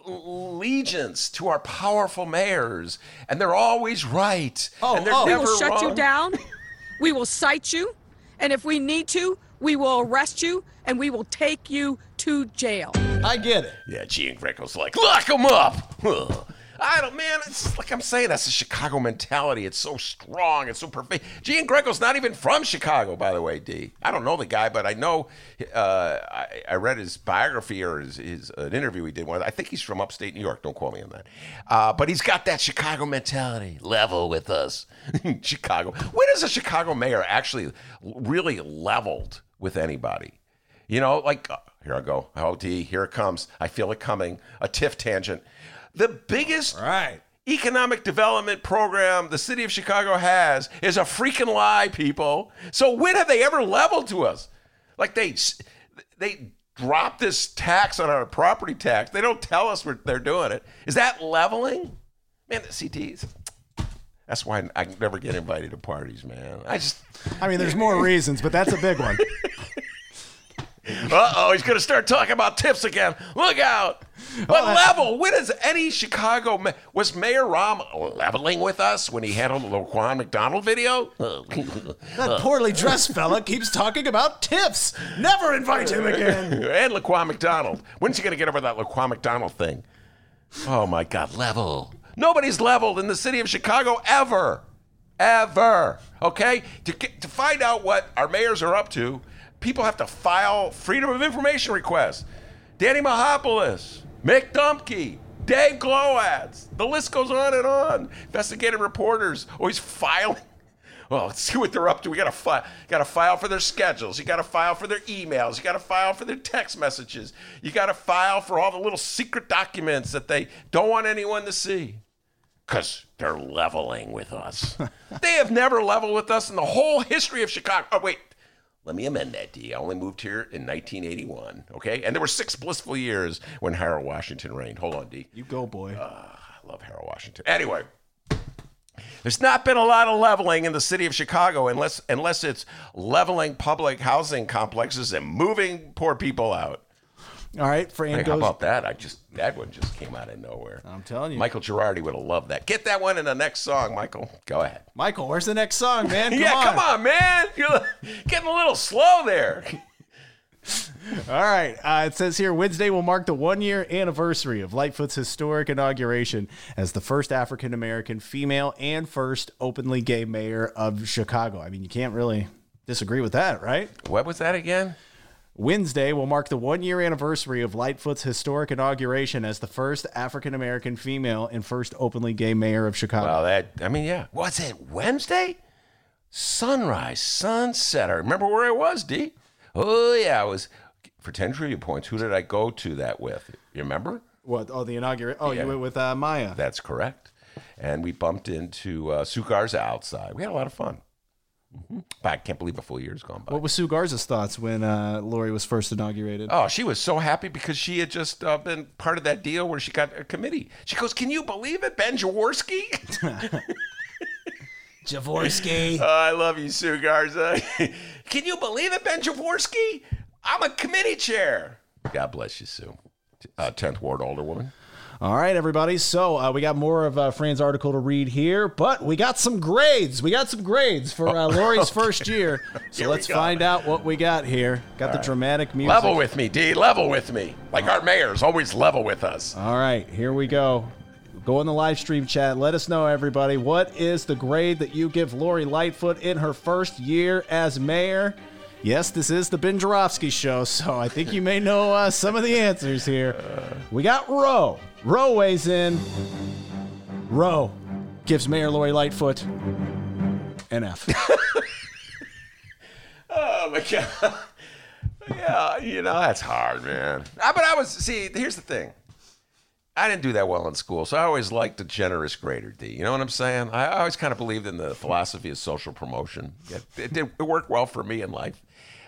allegiance to our powerful mayors, and they're always right. Oh, and they're oh. We will shut you down. We will cite you. And if we need to, we will arrest you and we will take you to jail. I get it. Yeah, Giangreco's like, lock him up. I don't, man. It's like I'm saying, that's the Chicago mentality. It's so strong. It's so perfect. Giangreco's not even from Chicago, by the way. D. I don't know the guy, but I know. Uh, I, I read his biography or his, his an interview he did. One. I think he's from upstate New York. Don't quote me on that. Uh, but he's got that Chicago mentality. Level with us, Chicago. When is a Chicago mayor actually really leveled with anybody? You know, like uh, here I go. Oh, D, here it comes. I feel it coming. A TIF tangent. The biggest Right. economic development program the city of Chicago has is a freaking lie, people. So when have they ever leveled to us? Like they they drop this tax on our property tax. They don't tell us we're, they're doing it. Is that leveling? Man, the CTs. That's why I never get invited to parties, man. I just I mean, there's more reasons, but that's a big one. Uh oh, he's going to start talking about TIFs again. Look out. What level? When is any Chicago ma- was Mayor Rahm leveling with us when he handled the Laquan McDonald video? That poorly dressed fella keeps talking about TIFs. Never invite him again. and Laquan McDonald. When's he going to get over that Laquan McDonald thing? Oh my God, level. Nobody's leveled in the city of Chicago ever. Ever. Okay? To, get, to find out what our mayors are up to, people have to file Freedom of Information requests. Danny Mihalopoulos, Mick Dumke, Dave Glowads. The list goes on and on. Investigative reporters always filing. Well, let's see what they're up to. We got to file. Got to file for their schedules. You got to file for their emails. You got to file for their text messages. You got to file for all the little secret documents that they don't want anyone to see. Because they're leveling with us. they have never leveled with us in the whole history of Chicago. Oh, wait. Let me amend that, D. I only moved here in 1981, okay? And there were six blissful years when Harold Washington reigned. Hold on, D. You go, boy. Ah, I love Harold Washington. Anyway, there's not been a lot of leveling in the city of Chicago unless unless it's leveling public housing complexes and moving poor people out. All right, Fran Hey, how about that? I just that one just came out of nowhere. I'm telling you. Michael Girardi would have loved that. Get that one in the next song, Michael. Go ahead. Michael, where's the next song, man? Come yeah, on. come on, man. You're getting a little slow there. All right. Uh, it says here Wednesday will mark the one year anniversary of Lightfoot's historic inauguration as the first African American female and first openly gay mayor of Chicago. I mean, you can't really disagree with that, right? What was that again? Wednesday will mark the one year anniversary of Lightfoot's historic inauguration as the first African American female and first openly gay mayor of Chicago. Well, that I mean, yeah. Was it Wednesday? Sunrise, sunset. I remember where I was, D. Oh yeah, I was for ten trivia points. Who did I go to that with? You remember? what? Oh, the inauguration. Oh, Yeah. you went with uh, Maya. That's correct. And we bumped into uh, outside. We had a lot of fun. Hmm But I can't believe a full year's gone by. What was Sue Garza's thoughts when uh, Lori was first inaugurated? Oh, she was so happy because she had just uh, been part of that deal where she got a committee. She goes, "Can you believe it, Ben Jaworski?" Jaworski. Oh, I love you, Sue Garza. Can you believe it, Ben Jaworski? I'm a committee chair. God bless you, Sue. Uh, 10th Ward Alderwoman. All right, everybody. So uh, we got more of uh, Fran's article to read here, but we got some grades. We got some grades for uh, Lori's first year. So let's go. find out what we got here. Got the dramatic music. Level with me, D. Level with me. Like our mayors always level with us. All right, here we go. Go in the live stream chat. Let us know, everybody. What is the grade that you give Lori Lightfoot in her first year as mayor? Yes, this is the Ben Joravsky show, so I think you may know uh, some of the answers here. We got Roe. Roe weighs in. Roe gives Mayor Lori Lightfoot an F. Oh, my God. yeah, you know, that's hard, man. Ah, but I was, see, here's the thing. I didn't do that well in school, so I always liked a generous grader, D. You know what I'm saying? I always kind of believed in the philosophy of social promotion. It, it, did, it worked well for me in life.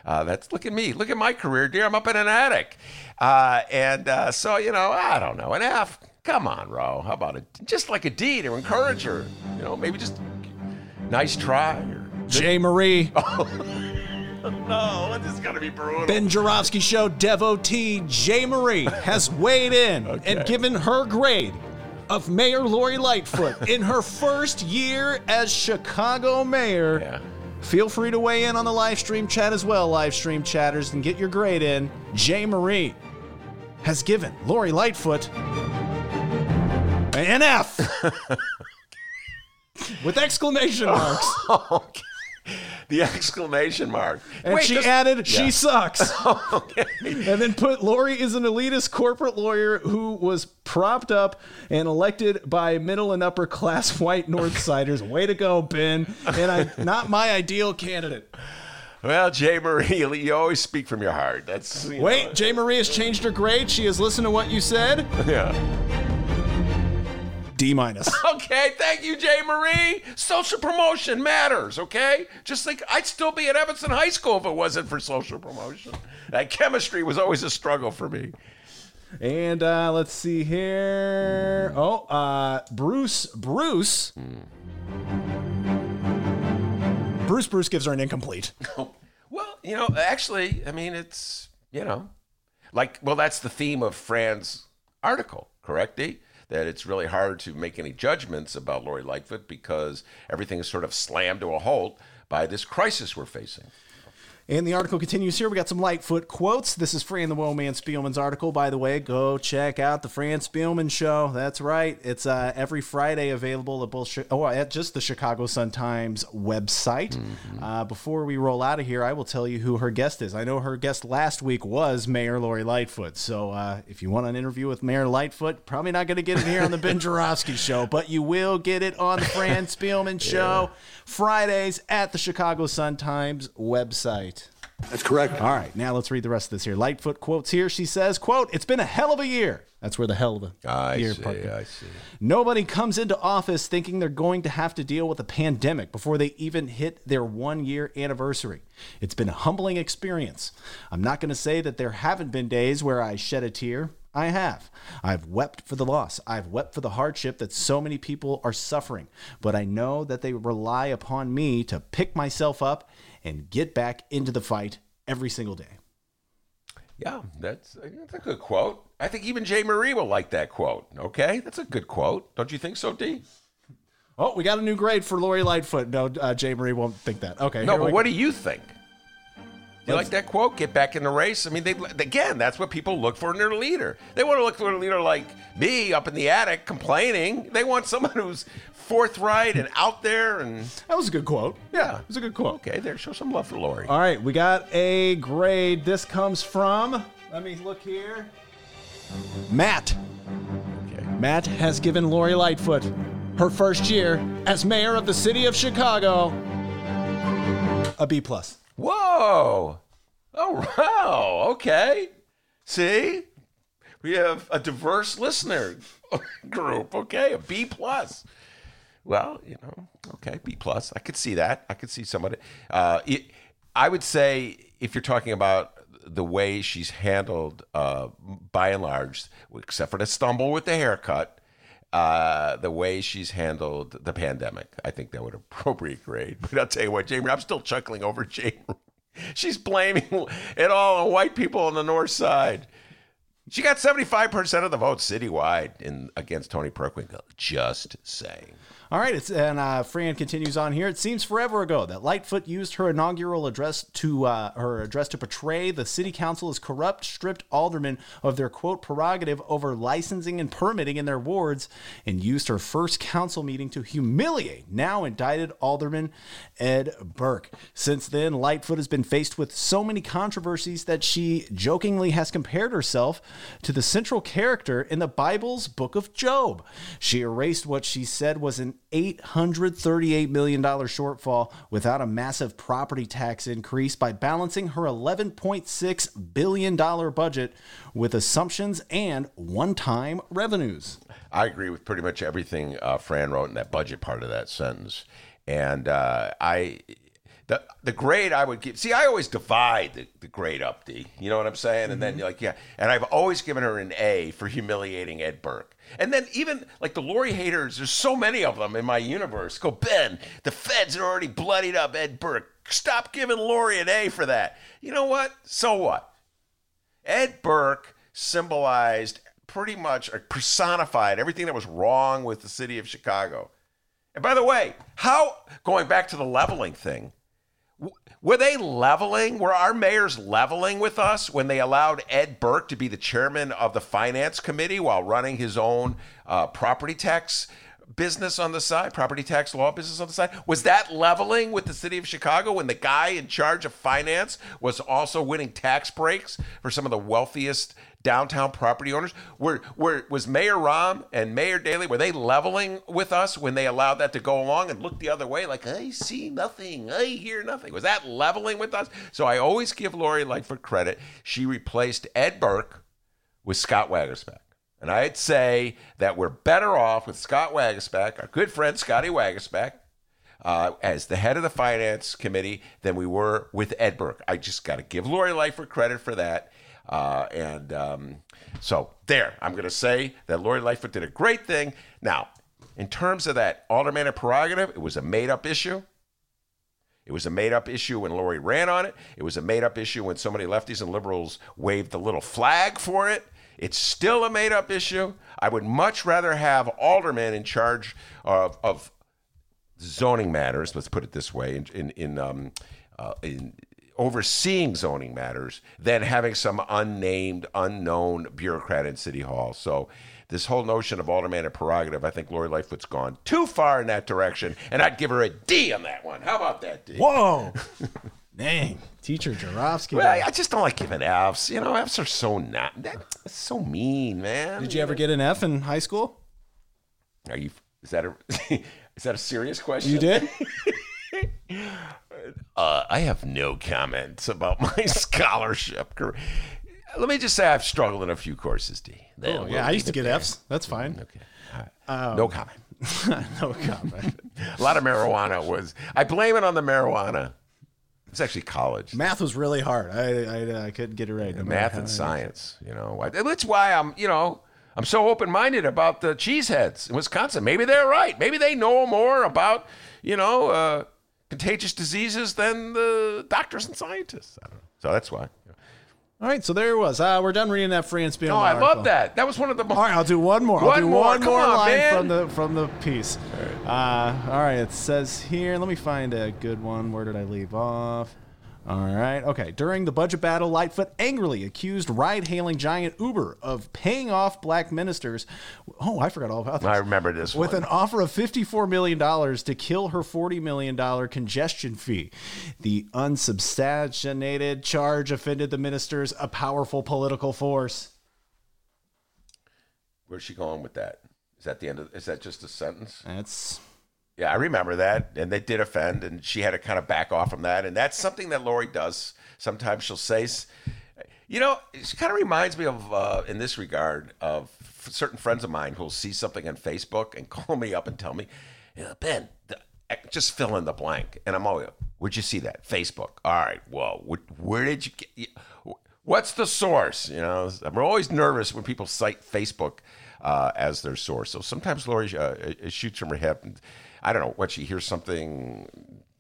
Uh, that's look at me, look at my career, dear. I'm up in an attic, uh, and uh, so you know, I don't know an F. Come on, Ro. How about it? Just like a D to encourage her. You know, maybe just nice try. Or, J. Marie. no, this is gonna be brutal. Ben Joravsky Show devotee Jay Marie has weighed in and given her grade of Mayor Lori Lightfoot in her first year as Chicago mayor. Yeah. Feel free to weigh in on the live stream chat as well, live stream chatters, and get your grade in. Jay Marie has given Lori Lightfoot an F with exclamation marks. Okay. The exclamation mark. And Wait, she this- added, she Yeah. sucks. okay. and then put Lori is an elitist corporate lawyer who was propped up and elected by middle and upper class white Northsiders. Way to go, Ben. And I not my ideal candidate. Well, Jay Marie, you always speak from your heart. That's you know, Wait, Jay Marie has changed her grade. She has listened to what you said. yeah. D minus. Okay, thank you, Jay Marie. Social promotion matters, okay? Just think I'd still be at Evanston High School if it wasn't for social promotion. That chemistry was always a struggle for me. And uh, let's see here. Oh, uh, Bruce. Bruce. Bruce. Bruce gives her an incomplete. Well, you know, actually, I mean, it's, you know, like, well, that's the theme of Fran's article, correct, D? That it's really hard to make any judgments about Lori Lightfoot because everything is sort of slammed to a halt by this crisis we're facing. And the article continues here. We got some Lightfoot quotes. This is Fran the Woman Spielman's article, by the way. Go check out the Fran Spielman show. That's right. It's uh, every Friday available at both oh, at just the Chicago Sun Times website. Uh, before we roll out of here, I will tell you who her guest is. I know her guest last week was Mayor Lori Lightfoot. So uh, if you want an interview with Mayor Lightfoot, probably not going to get it here on the Ben Joravsky show, but you will get it on the Fran Spielman show Fridays at the Chicago Sun Times website. That's correct. All right, now let's read the rest of this here. Lightfoot quotes here. She says, "quote It's been a hell of a year." That's where the hell of a I year see, part. I see. Nobody comes into office thinking they're going to have to deal with a pandemic before they even hit their one year anniversary. It's been a humbling experience. I'm not going to say that there haven't been days where I shed a tear. I have. I've wept for the loss. I've wept for the hardship that so many people are suffering. But I know that they rely upon me to pick myself up and get back into the fight every single day. Yeah, that's, that's a good quote. I think even Jay Marie will like that quote. Okay, that's a good quote. Don't you think so, D? Oh, we got a new grade for Lori Lightfoot. No, uh, Jay Marie won't think that. Okay. No, but what go. do you think? Do you like that quote? Get back in the race. I mean, they again, that's what people look for in their leader. They want to look for a leader like me up in the attic complaining. They want someone who's forthright and out there. And That was a good quote. Yeah, it was a good quote. okay, there, show some love for Lori. All right, we got a grade. This comes from, let me look here. Matt. Okay. Matt has given Lori Lightfoot her first year as mayor of the city of Chicago a B plus. Whoa! Oh wow! Okay. See, we have a diverse listener group. Okay, a B plus. Well, you know, okay, B plus. I could see that. I could see somebody. Uh, it, I would say if you're talking about the way she's handled, uh, by and large, except for the stumble with the haircut, uh, the way she's handled the pandemic, I think that would appropriate grade. But I'll tell you what, Jamie, I'm still chuckling over Jamie. She's blaming it all on white people on the north side. She got 75% of the votes citywide in against Toni Preckwinkle. Just saying. All right, it's and uh, Fran continues on here. It seems forever ago that Lightfoot used her inaugural address to uh, her address to portray the city council as corrupt, stripped aldermen of their quote prerogative over licensing and permitting in their wards, and used her first council meeting to humiliate now indicted alderman Ed Burke. Since then, Lightfoot has been faced with so many controversies that she jokingly has compared herself to the central character in the Bible's book of Job. She erased what she said was an $838 million shortfall without a massive property tax increase by balancing her $11.6 billion budget with assumptions and one time revenues. I agree with pretty much everything uh, Fran wrote in that budget part of that sentence. And uh, I, the the grade I would give. See, I always divide the, the grade up. D. You know what I'm saying? And then you're like, yeah. And I've always given her an A for humiliating Ed Burke. And then even like the Lori haters, there's so many of them in my universe. Go Ben, the feds are already bloodied up Ed Burke. stop giving Lori an A for that. You know what? So what? Ed Burke symbolized pretty much or personified everything that was wrong with the city of Chicago. And by the way, how going back to the leveling thing, were they leveling? Were our mayors leveling with us when they allowed Ed Burke to be the chairman of the finance committee while running his own uh, property tax business on the side, property tax law business on the side? Was that leveling with the city of Chicago when the guy in charge of finance was also winning tax breaks for some of the wealthiest downtown property owners? Were, were was Mayor Rahm and Mayor Daley were they leveling with us when they allowed that to go along and look the other way like I see nothing, I hear nothing? Was that leveling with us? So I always give Lori Lightfoot credit. She replaced Ed Burke with Scott Waguespack. And I'd say that we're better off with Scott Waguespack, our good friend Scotty Waguespack, uh, as the head of the finance committee than we were with Ed Burke. I just got to give Lori Lightfoot credit for that. Uh, and um, so there, I'm going to say that Lori Lightfoot did a great thing. Now, in terms of that alderman prerogative, it was a made up issue. It was a made up issue when Lori ran on it. It was a made up issue when so many lefties and liberals waved the little flag for it. It's still a made up issue. I would much rather have aldermen in charge of, of zoning matters, let's put it this way, in, in, in, um, uh, in overseeing zoning matters than having some unnamed, unknown bureaucrat in City Hall. So this whole notion of alderman and prerogative, I think Lori Lightfoot's gone too far in that direction, and I'd give her a D on that one. How about that, D? Whoa. Dang. Teacher Joravsky. Well, I, I just don't like giving Fs. You know, Fs are so not that's so mean, man. Did you ever get an F in high school? Are you? Is that a? is that a serious question? You did? Uh, I have no comments about my scholarship. career. Let me just say I've struggled in a few courses, D. Then Oh, yeah, I used to get there. Fs. That's fine. Okay. Right. no comment. no comment. A lot of marijuana was. I blame it on the marijuana. It's actually college. Math was really hard. I I, I couldn't get it right. no math and science. You know, that's why I'm. You know, I'm so open minded about the cheeseheads in Wisconsin. Maybe they're right. Maybe they know more about you know uh, contagious diseases than the doctors and scientists. I don't know. So that's why. All right, so there it was. Uh, we're done reading that free and spiel. Oh, I article. love that. That was one of the. All right, I'll do one more. I'll One do more. one Come more on, line man. from the from the piece. Uh, all right, it says here. Let me find a good one. Where did I leave off? All right. Okay. During the budget battle, Lightfoot angrily accused ride-hailing giant Uber of paying off black ministers. Oh, I forgot all about this. I remember this With one. an offer of $54 million to kill her $40 million congestion fee. The unsubstantiated charge offended the ministers, a powerful political force. Where's she going with that? Is that the end of? Is that just a sentence? That's Yeah, I remember that, and they did offend, and she had to kind of back off from that, and that's something that Lori does. Sometimes she'll say, you know, she kind of reminds me of, uh, in this regard, of certain friends of mine who'll see something on Facebook and call me up and tell me, yeah, Ben, the, eh, just fill in the blank, and I'm always, where'd you see that? Facebook. All right, well, wh- where did you get? What's the source? You know, I'm always nervous when people cite Facebook uh, as their source. So sometimes Lori uh, uh, shoots from her hip. And I don't know what she hears something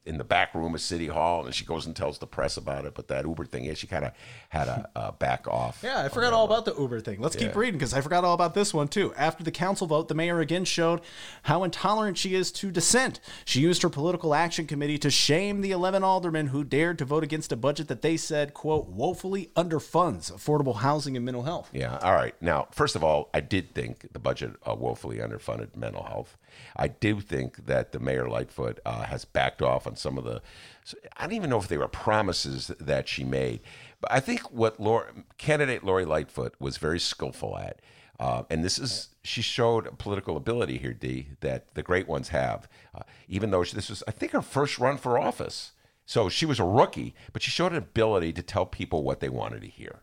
in the back room of City Hall, and she goes and tells the press about it. But that Uber thing, yeah, she kind of had a uh, back off. Yeah, I forgot all about the Uber thing. Let's keep reading because I forgot all about this one too. After the council vote, the mayor again showed how intolerant she is to dissent. She used her political action committee to shame the 11 aldermen who dared to vote against a budget that they said, quote, woefully underfunds affordable housing and mental health. Yeah. All right. Now, first of all, I did think the budget uh, woefully underfunded mental health. I do think that the mayor Lightfoot uh, has backed off on some of the. I don't even know if they were promises that she made, but I think what candidate Lori Lightfoot was very skillful at, uh, and this is she showed political ability here, D, that the great ones have. Uh, even though she, this was, I think, her first run for office, so she was a rookie, but she showed an ability to tell people what they wanted to hear.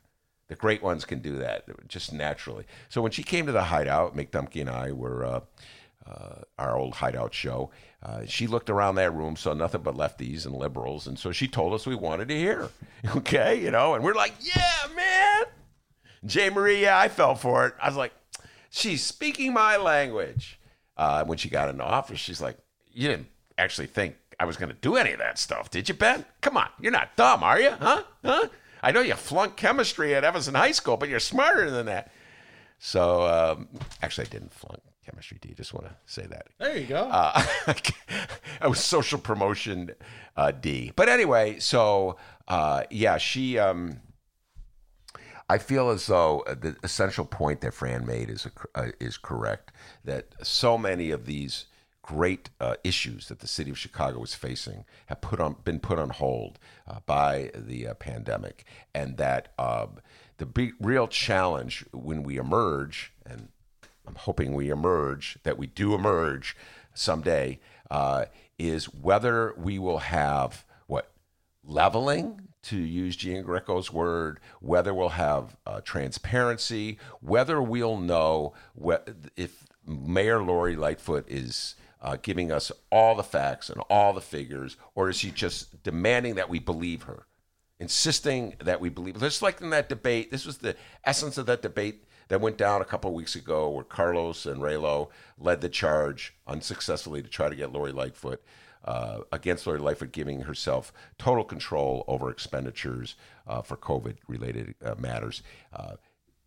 The great ones can do that just naturally. So when she came to the hideout, Mick Dumke and I were uh, uh, our old hideout show. Uh, she looked around that room, saw nothing but lefties and liberals, and so she told us we wanted to hear. Okay, you know, and we're like, yeah, man. Jay Marie, yeah, I fell for it. I was like, she's speaking my language. Uh, when she got into office, she's like, you didn't actually think I was going to do any of that stuff, did you, Ben? Come on, you're not dumb, are you? Huh? Huh? I know you flunked chemistry at Evanston High School, but you're smarter than that. So, um, actually, I didn't flunk chemistry. D. just want to say that? There you go. Uh, I was social promotion uh, D. But anyway, so uh, yeah, she. Um, I feel as though the essential point that Fran made is uh, is correct. That so many of these great uh, issues that the city of Chicago is facing have put on been put on hold uh, by the uh, pandemic, and that um, the big, real challenge when we emerge, and I'm hoping we emerge, that we do emerge someday, uh, is whether we will have what leveling to use Giangreco's word, whether we'll have uh, transparency, whether we'll know wh- if Mayor Lori Lightfoot is uh, giving us all the facts and all the figures, or is she just demanding that we believe her, insisting that we believe? Just like in that debate, this was the essence of that debate that went down a couple weeks ago, where Carlos and Raylo led the charge unsuccessfully to try to get Lori Lightfoot uh, against Lori Lightfoot giving herself total control over expenditures uh, for COVID related uh, matters. Uh,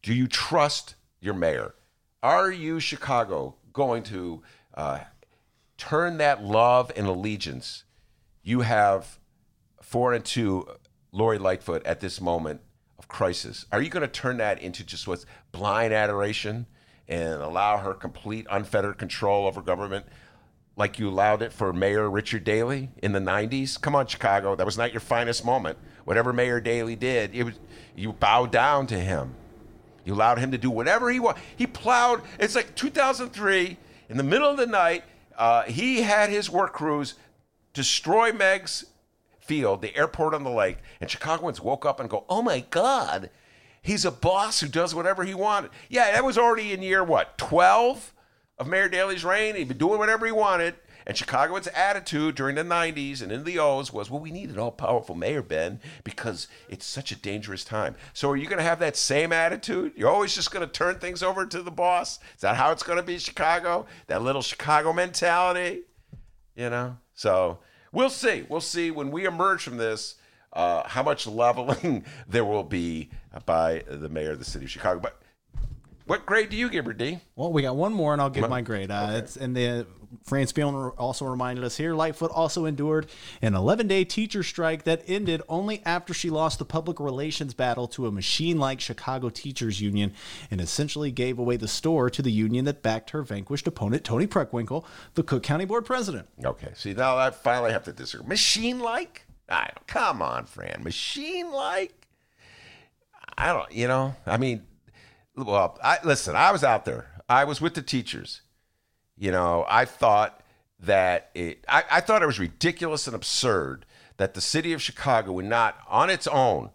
do you trust your mayor? Are you, Chicago, going to uh, turn that love and allegiance you have for and Lori Lightfoot at this moment of crisis? Are you going to turn that into just what's blind adoration and allow her complete unfettered control over government? like you allowed it for Mayor Richard Daley in the 90s. Come on, Chicago. That was not your finest moment. Whatever Mayor Daley did, it was, you bowed down to him. You allowed him to do whatever he wanted. He plowed. It's like 2003, in the middle of the night, uh, he had his work crews destroy Meigs Field, the airport on the lake, and Chicagoans woke up and go, oh my God, he's a boss who does whatever he wanted. Yeah, that was already in year, what, 12? of Mayor Daley's reign. He'd been doing whatever he wanted. And Chicagoans' attitude during the 90s and in the O's was, well, we need an all powerful mayor, Ben, because it's such a dangerous time. So are you going to have that same attitude? You're always just going to turn things over to the boss? Is that how it's going to be Chicago? That little Chicago mentality? You know? So we'll see. We'll see when we emerge from this. Uh, how much leveling there will be by the mayor of the city of Chicago. But what grade do you give her, D? Well, we got one more, and I'll give my grade. Uh, okay. It's in the Fran Spielman also reminded us here. Lightfoot also endured an 11-day teacher strike that ended only after she lost the public relations battle to a machine-like Chicago teachers union, and essentially gave away the store to the union that backed her vanquished opponent, Toni Preckwinkle, the Cook County Board president. Okay, see now I finally have to disagree. Machine-like? I don't, come on, Fran. Machine-like? I don't. You know, I mean well, I listen, I was out there. I was with the teachers. You know, I thought that it I, I thought it was ridiculous and absurd that the city of Chicago would not on its own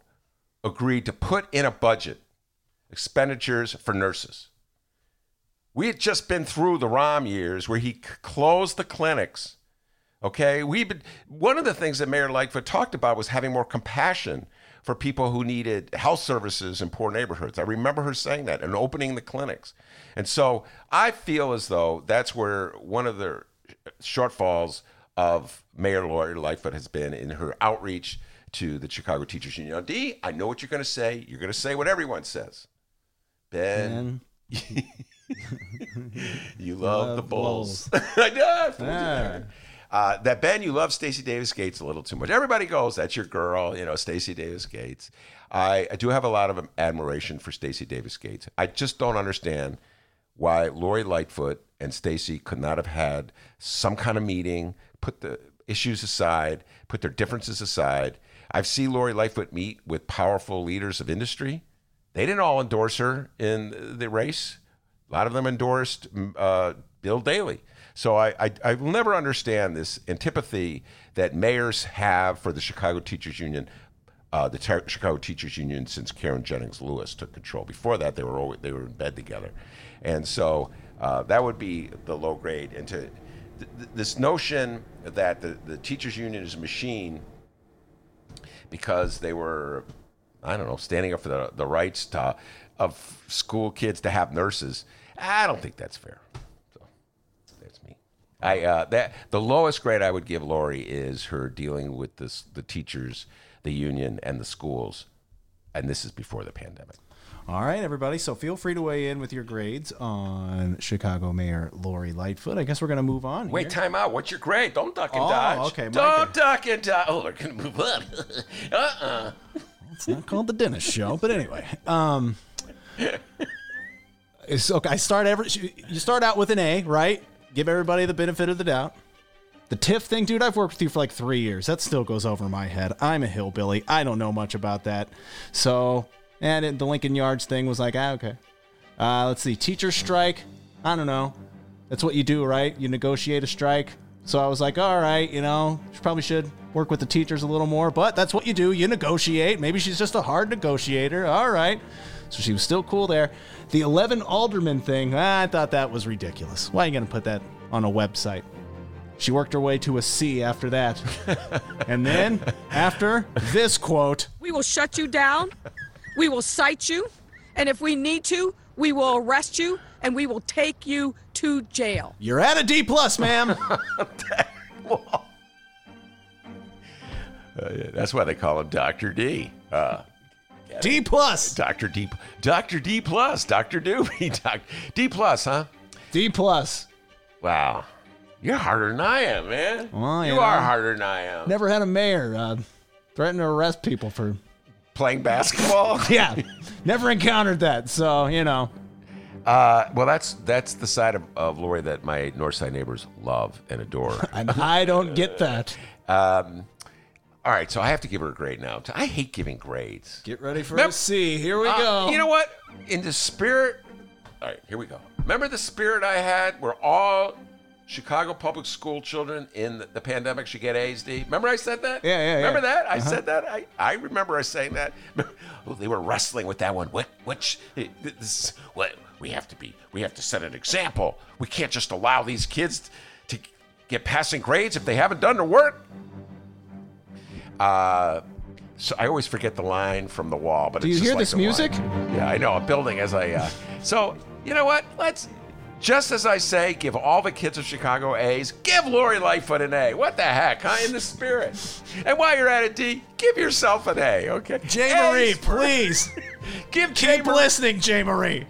agree to put in a budget expenditures for nurses. We had just been through the Rahm years where he closed the clinics. Okay, we one of the things that Mayor Lightfoot talked about was having more compassion for people who needed health services in poor neighborhoods. I remember her saying that and opening the clinics. And so I feel as though that's where one of the shortfalls of Mayor Lori Lightfoot has been in her outreach to the Chicago Teachers Union. Now, D, I know what you're going to say. You're going to say what everyone says. Ben, you love, love the Bulls. bulls. I know. I uh, that Ben, you love Stacy Davis Gates a little too much. Everybody goes, that's your girl, you know, Stacy Davis Gates. I, I do have a lot of admiration for Stacy Davis Gates. I just don't understand why Lori Lightfoot and Stacy could not have had some kind of meeting, put the issues aside, put their differences aside. I've seen Lori Lightfoot meet with powerful leaders of industry. They didn't all endorse her in the race. A lot of them endorsed uh, Bill Daley. So I, I, I will never understand this antipathy that mayors have for the Chicago Teachers Union, uh, the Ter- Chicago Teachers Union since Karen Jennings Lewis took control. Before that, they were always, they were in bed together, and so uh, that would be the low grade. And to th- this notion that the, the teachers union is a machine because they were, I don't know, standing up for the, the rights to, of school kids to have nurses. I don't think that's fair. I uh, that the lowest grade I would give Lori is her dealing with this the teachers, the union, and the schools, and this is before the pandemic. All right, everybody. So feel free to weigh in with your grades on Chicago Mayor Lori Lightfoot. I guess we're going to move on. Wait, here. time out. What's your grade? Don't duck and Oh, dodge. okay, Don't grade. duck and dodge. Oh, we're gonna move on. uh-uh. It's not called the dentist show, but anyway. Um, it's okay. I start every. You start out with an A, right? Give everybody the benefit of the doubt. The TIF thing, dude. I've worked with you for like three years. That still goes over my head. I'm a hillbilly. I don't know much about that. So, and the Lincoln Yards thing was like, ah, okay. Uh, let's see. Teacher strike. I don't know. That's what you do, right? You negotiate a strike. So I was like, all right, you know, she probably should work with the teachers a little more, but that's what you do. You negotiate. Maybe she's just a hard negotiator. All right. So she was still cool there. The 11 aldermen thing, I thought that was ridiculous. Why are you going to put that on a website? She worked her way to a C after that. and then, after this quote, We will shut you down. We will cite you. And if we need to, we will arrest you and we will take you to jail. you're at a D plus, ma'am. Uh, that's why they call him Doctor D. Uh, D plus. Doctor D. Doctor D plus. Doctor Doobie. Doc, D plus, huh? D plus. Wow. You're harder than I am, man. Well, you you are harder than I am. Never had a mayor uh, threaten to arrest people for. Playing basketball. Yeah, never encountered that. So, you know. Uh, well, that's that's the side of, of Lori that my North Side neighbors love and adore. And I don't get that. um, all right, so I have to give her a grade now. I hate giving grades. Get ready for Mem- a C. Here we Uh, go. You know what? In the spirit. All right, here we go. Remember the spirit I had where all Chicago public school children in the, the pandemic should get A's, D? Remember I said that? Yeah, yeah, Remember yeah. that? I said that? I, I remember I saying that. Oh, they were wrestling with that one. What? Which? This, what? We have to be. We have to set an example. We can't just allow these kids to get passing grades if they haven't done their work. Uh, so I always forget the line from the wall, but Do you hear like this the line. music? Yeah, I know. I'm building as I. Uh, so you know what? Let's. Just as I say, give all the kids of Chicago A's. Give Lori Lightfoot an A. What the heck, huh? In the spirit. And while you're at it, D, give yourself an A. Okay. J. Marie, please. Give J. Keep Marie. listening, J. Marie.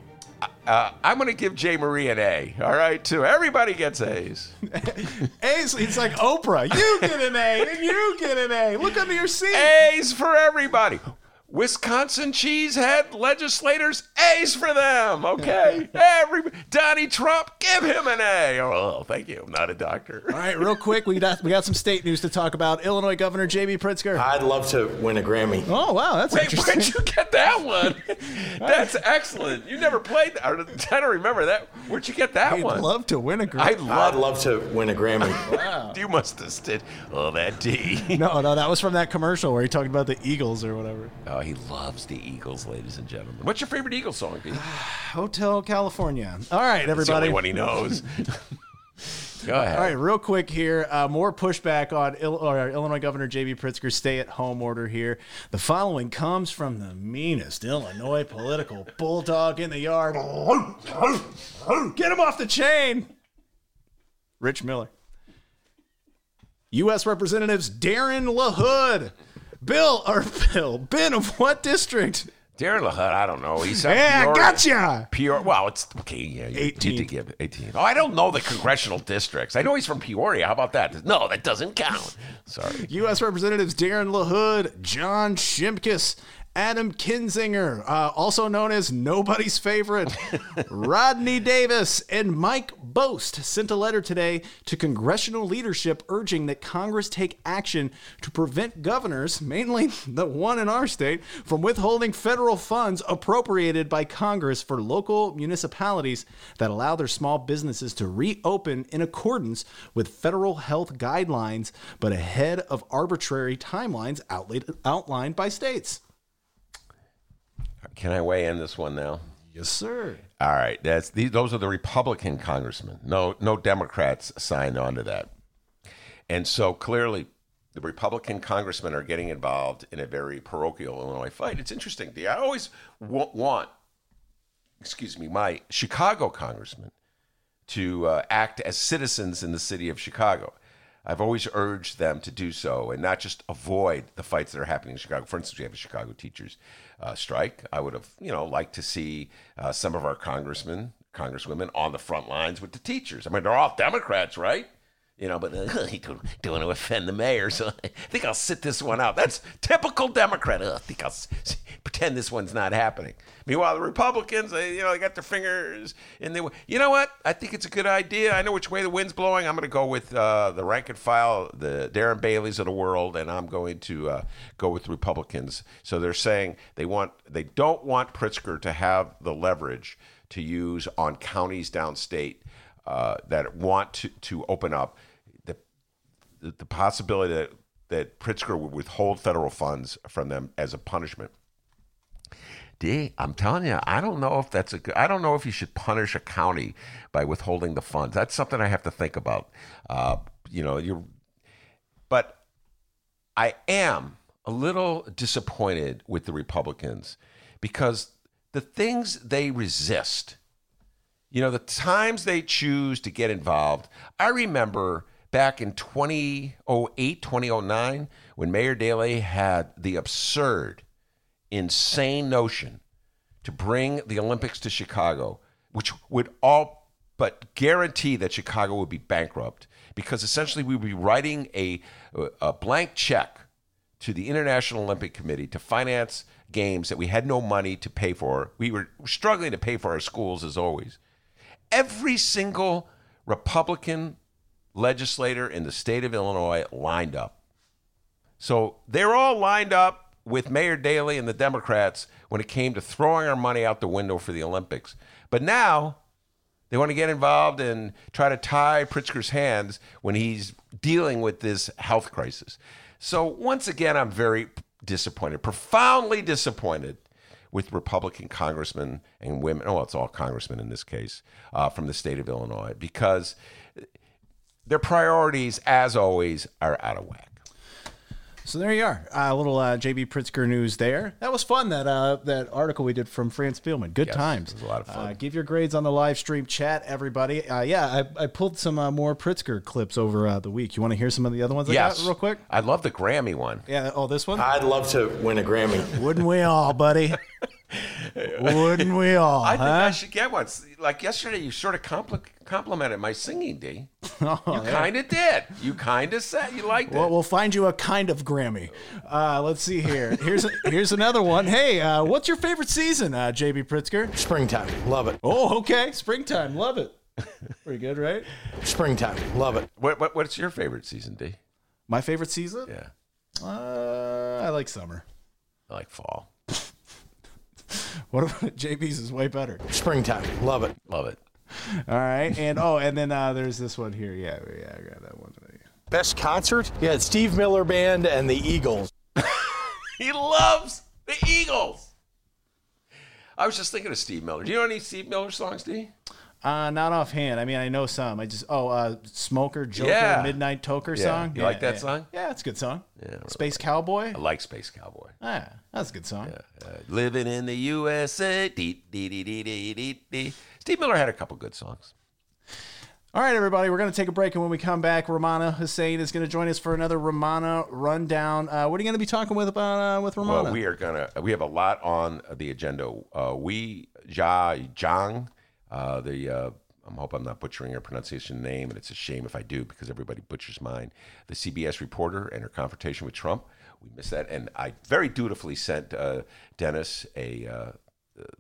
Uh, I'm going to give J. Marie an A. All right, too. Everybody gets A's. A's, it's like Oprah. You get an A, and you get an A. Look under your seat. A's for everybody. Wisconsin cheesehead legislators, A's for them. Okay, every Donnie Trump, give him an A. Oh, thank you. I'm not a doctor. All right, real quick, we got we got some state news to talk about. Illinois Governor J.B. Pritzker. I'd love to win a Grammy. Oh wow, that's Wait, interesting. where'd you get that one? That's excellent. You never played that. I don't remember that. Where'd you get that I'd one? love to win a Grammy. I'd love. love to win a Grammy. wow. You must have stood. Oh, that D. No, no, that was from that commercial where he talked about the Eagles or whatever. Oh, he loves the Eagles, ladies and gentlemen. What's your favorite Eagles song, Pete? Hotel California. All right, It's the only everybody. one he knows. Go ahead. All right, real quick here. Uh, more pushback on Il- or Illinois Governor J.B. Pritzker's stay-at-home order here. The following comes from the meanest Illinois political bulldog in the yard. Get him off the chain. Rich Miller. U.S. Representatives Darren LaHood. Bill or Bill Ben of what district? Darren LaHood, I don't know. He's up Yeah, Peoria. gotcha. Peoria. Well, it's okay. Yeah, you, you 18th. did give 18. Oh, I don't know the congressional districts. I know he's from Peoria. How about that? No, that doesn't count. Sorry. U.S. Representatives Darren LaHood, John Shimkus, Adam Kinzinger, uh, also known as nobody's favorite, Rodney Davis, and Mike Bost sent a letter today to congressional leadership urging that Congress take action to prevent governors, mainly the one in our state, from withholding federal funds appropriated by Congress for local municipalities that allow their small businesses to reopen in accordance with federal health guidelines, but ahead of arbitrary timelines outlaid, outlined by states. Can I weigh in this one now? Yes, sir. All right. That's these, those are the Republican congressmen. No, no Democrats signed on to that. And so clearly, the Republican congressmen are getting involved in a very parochial Illinois fight. It's interesting. I always wa- want, excuse me, my Chicago congressman to uh, act as citizens in the city of Chicago. I've always urged them to do so and not just avoid the fights that are happening in Chicago. For instance, we have a Chicago teachers uh, strike. I would have, you know, liked to see uh, some of our congressmen, congresswomen on the front lines with the teachers. I mean, they're all Democrats, right? You know, but uh, he don't, want to offend the mayor, so I think I'll sit this one out. That's typical Democrat. Uh, I think I'll s- s- pretend this one's not happening. Meanwhile, the Republicans, they, you know, they got their fingers in the. You know what? I think it's a good idea. I know which way the wind's blowing. I'm going to go with uh, the rank and file, the Darren Baileys of the world, and I'm going to uh, go with Republicans. So they're saying they want, they don't want Pritzker to have the leverage to use on counties downstate uh, that want to, to open up the, possibility that, that Pritzker would withhold federal funds from them as a punishment. D, I'm telling you, I don't know if that's a good. I don't know if you should punish a county by withholding the funds. That's something I have to think about. Uh, you know, you're, But I am a little disappointed with the Republicans because the things they resist you know, the times they choose to get involved. I remember back in 2008, 2009, when Mayor Daley had the absurd, insane notion to bring the Olympics to Chicago, which would all but guarantee that Chicago would be bankrupt because essentially we would be writing a, a blank check to the International Olympic Committee to finance games that we had no money to pay for. We were struggling to pay for our schools as always every single Republican legislator in the state of Illinois lined up. So they're all lined up with Mayor Daley and the Democrats when it came to throwing our money out the window for the Olympics. But now they want to get involved and try to tie Pritzker's hands when he's dealing with this health crisis. So once again, I'm very disappointed, profoundly disappointed with Republican congressmen and women. Oh, it's all congressmen in this case uh, from the state of Illinois because their priorities, as always, are out of whack. So there you are, a little uh, JB Pritzker news there. That was fun. That uh, that article we did from Fran Spielman. Good Yes, times. it was a lot of fun. Uh, give your grades on the live stream chat, everybody. Uh, yeah, I, I pulled some uh, more Pritzker clips over uh, the week. You want to hear some of the other ones I yes, got real quick? I love the Grammy one. Yeah. Oh, this one. I'd love to win a Grammy. Wouldn't we all, buddy? Wouldn't we all? I think? I should get one. Like yesterday, you sort of compli- complimented my singing, D. Oh, you kind of did. You kind of said you liked it. Well, it. we'll find you a kind of Grammy. Uh, let's see here. Here's here's another one. Hey, uh, what's your favorite season, uh, JB Pritzker? Springtime. Love it. Oh, okay. Springtime. Love it. Pretty good, right? Springtime. Love it. What, what, what's your favorite season, D? My favorite season? Yeah, Uh, I like summer. I like fall. What about JB's is way better. Springtime. Love it. Love it. All right, and oh, and then uh, there's this one here. Yeah, yeah, I got that one. Best concert? Yeah, Steve Miller Band and the Eagles. He loves the Eagles. I was just thinking of Steve Miller. Do you know any Steve Miller songs, D? Uh, not offhand. I mean, I know some. I just oh, uh, Smoker Joker Yeah. Midnight Toker Yeah. song. You like that yeah. song? Yeah, it's a good song. Yeah, really Space Cowboy. I like Space Cowboy. Ah, that's a good song. Uh, living in the USA. Dee, dee, dee, dee, dee, dee, dee. Steve Miller had a couple good songs. All right, everybody, we're going to take a break, and when we come back, Rummana Hussain is going to join us for another Rummana rundown. Uh, what are you going to be talking with about uh, with Rummana? Well, we are gonna. We have a lot on the agenda. Uh, we Jia Zhang, uh, the. Uh, I hope I'm not butchering her pronunciation name, and it's a shame if I do because everybody butchers mine. The CBS reporter and her confrontation with Trump. We missed that, and I very dutifully sent uh, Dennis a uh,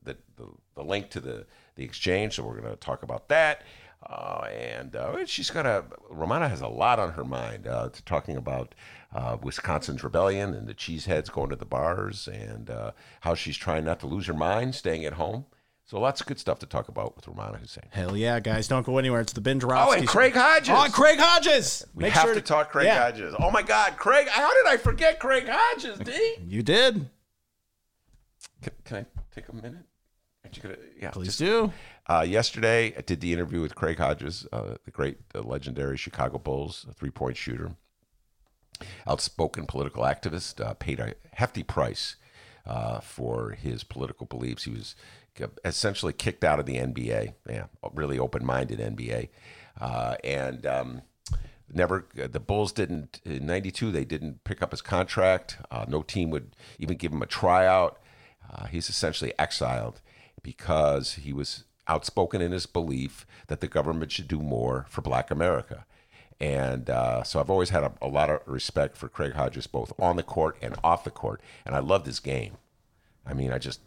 the, the the link to the the exchange. So we're going to talk about that. Uh, and uh, she's got a Rummana has a lot on her mind. Uh, talking about uh, Wisconsin's rebellion and the cheeseheads going to the bars, and uh, how she's trying not to lose her mind, staying at home. So lots of good stuff to talk about with Rummana Hussain. Hell yeah, guys! Don't go anywhere. It's the Ben Joravsky Oh, and Craig Hodges. Oh, and Craig Hodges. we Make have sure to talk Craig yeah, Hodges. Oh my God, Craig! How did I forget Craig Hodges? D. You did. Can, can I take a minute? Gonna? Yeah, Please just- do. Uh, yesterday, I did the interview with Craig Hodges, uh, the great, uh, legendary Chicago Bulls three point shooter, outspoken political activist, uh, paid a hefty price uh, for his political beliefs. He was essentially kicked out of the NBA. Yeah, really open-minded NBA, uh, and um, never the Bulls didn't in '92. They didn't pick up his contract. Uh, no team would even give him a tryout. Uh, he's essentially exiled because he was outspoken in his belief that the government should do more for Black America. And uh, so I've always had a, a, lot of respect for Craig Hodges, both on the court and off the court. And I loved his game. I mean, I just,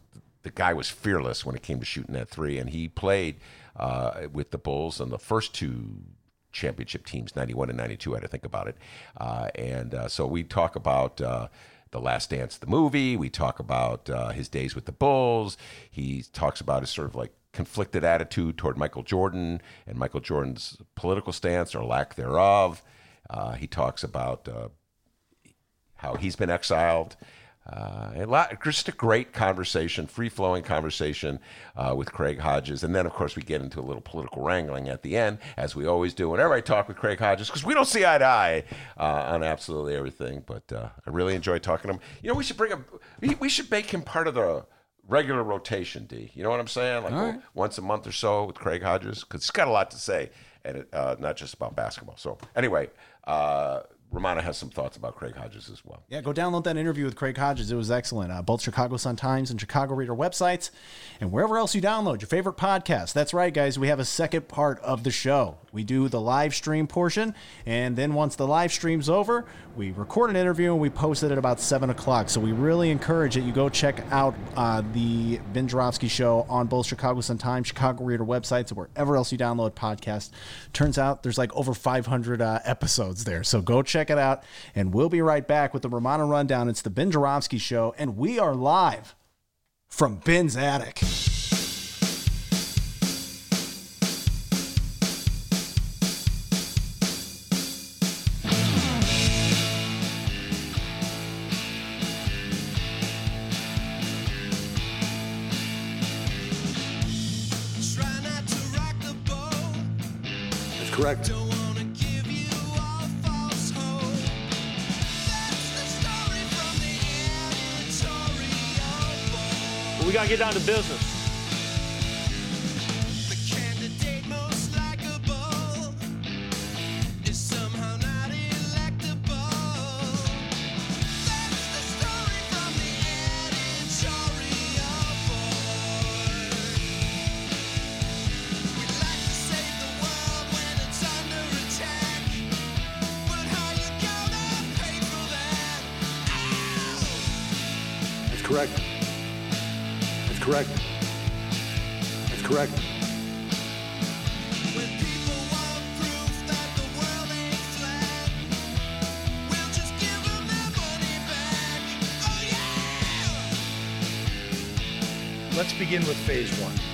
the guy was fearless when it came to shooting that three. And he played uh, with the Bulls on the first two championship teams, 91 and 92, I had to think about it. Uh, and uh, so we talk about uh, The Last Dance, the movie. We talk about uh, his days with the Bulls. He talks about his sort of like conflicted attitude toward Michael Jordan and Michael Jordan's political stance or lack thereof. Uh, he talks about how he's been exiled. Uh, a lot, just a great conversation, free flowing conversation uh, with Craig Hodges. And then, of course, we get into a little political wrangling at the end, as we always do whenever I talk with Craig Hodges, because we don't see eye to eye uh, on absolutely everything. But uh, I really enjoy talking to him. You know, we should bring him, we, we should make him part of the regular rotation, D. You know what I'm saying? Like right. once a month or so with Craig Hodges, because he's got a lot to say, and it, uh, not just about basketball. So anyway, uh, Rummana has some thoughts about Craig Hodges as well. Yeah, go download that interview with Craig Hodges. It was excellent. Uh, both Chicago Sun Times and Chicago Reader websites, and wherever else you download your favorite podcast. That's right, guys. We have a second part of the show. We do the live stream portion, and then once the live stream's over, we record an interview and we post it at about 7 o'clock. So we really encourage that you go check out uh, the Ben Joravsky Show on both Chicago Sun Times, Chicago Reader websites, or wherever else you download podcasts. Turns out there's like over 500 uh, episodes there. So go check it out, and we'll be right back with the Rummana Rundown. It's the Ben Joravsky Show, and we are live from Ben's Attic. Get down to business. correct. That's correct. That's correct. Let's begin with phase one.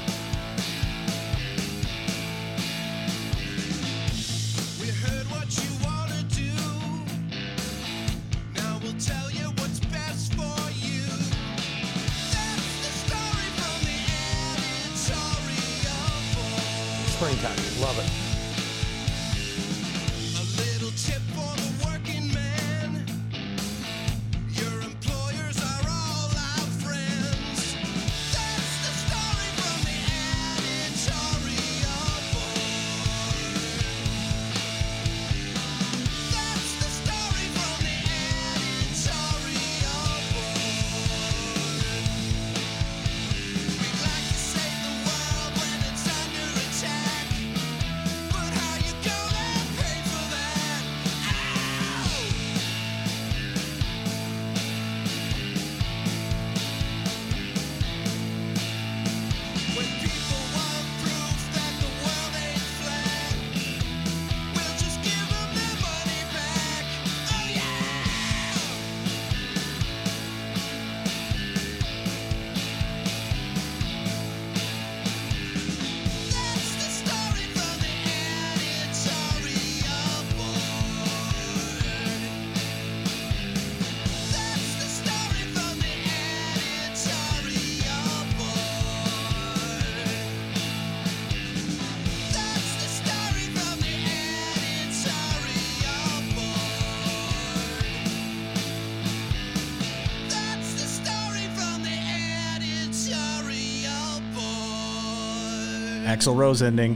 Axl Rose ending.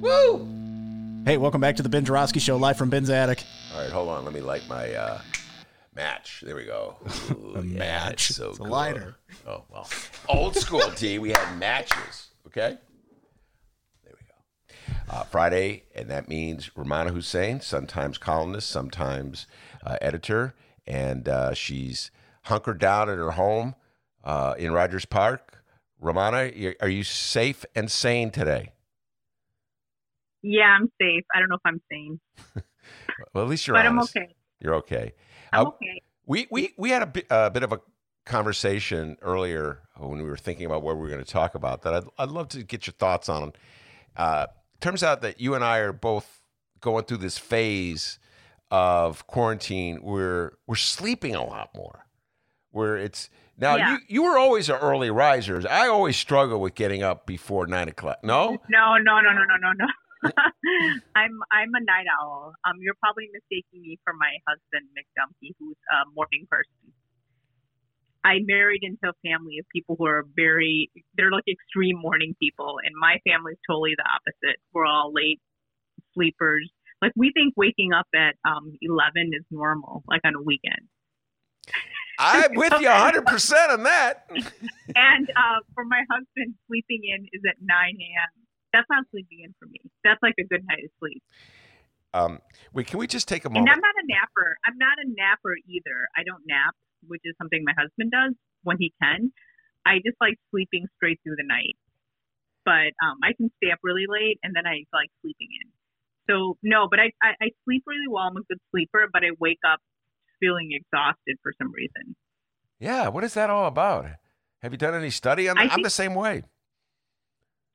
Woo! Hey, welcome back to the Ben Joravsky Show, live from Ben's attic. All right, hold on. Let me light my uh, match. There we go. Ooh, yeah, match. it's so It's a cool. lighter. Oh well, old school D. We had matches. Okay. There we go. Uh, Friday, and that means Rummana Hussain, sometimes columnist, sometimes uh, editor, and uh, she's hunkered down at her home uh, in Rogers Park. Rummana, are you safe and sane today? Yeah, I'm safe. I don't know if I'm sane, Well, at least you're but I'm okay. You're okay. I'm Uh, okay. We we we had a, bit, a bit of a conversation earlier when we were thinking about what we were going to talk about. That I'd, I'd love to get your thoughts on. Uh, turns out that you and I are both going through this phase of quarantine where we're sleeping a lot more. Where it's now Yeah. you you were always an early riser. I always struggle with getting up before nine o'clock. No, No, no, no, no, no, no, no. I'm I'm a night owl. Um, you're probably mistaking me for my husband Mick Dumke, who's a morning person. I married into a family of people who are very they're like extreme morning people, and my family's totally the opposite. We're all late sleepers. Like we think waking up at um 11 is normal, like on a weekend. I'm with you 100 percent on that. and uh, for my husband, sleeping in is at 9 a.m. That's not sleeping in for me. That's like a good night of sleep. Um, wait, can we just take a And moment? I'm not a napper. I'm not a napper either. I don't nap, which is something my husband does when he can. I just like sleeping straight through the night. But um, I can stay up really late and then I like sleeping in. So no, but I, I, I sleep really well. I'm a good sleeper, but I wake up feeling exhausted for some reason. Yeah, what is that all about? Have you done any study on that? I'm the same way.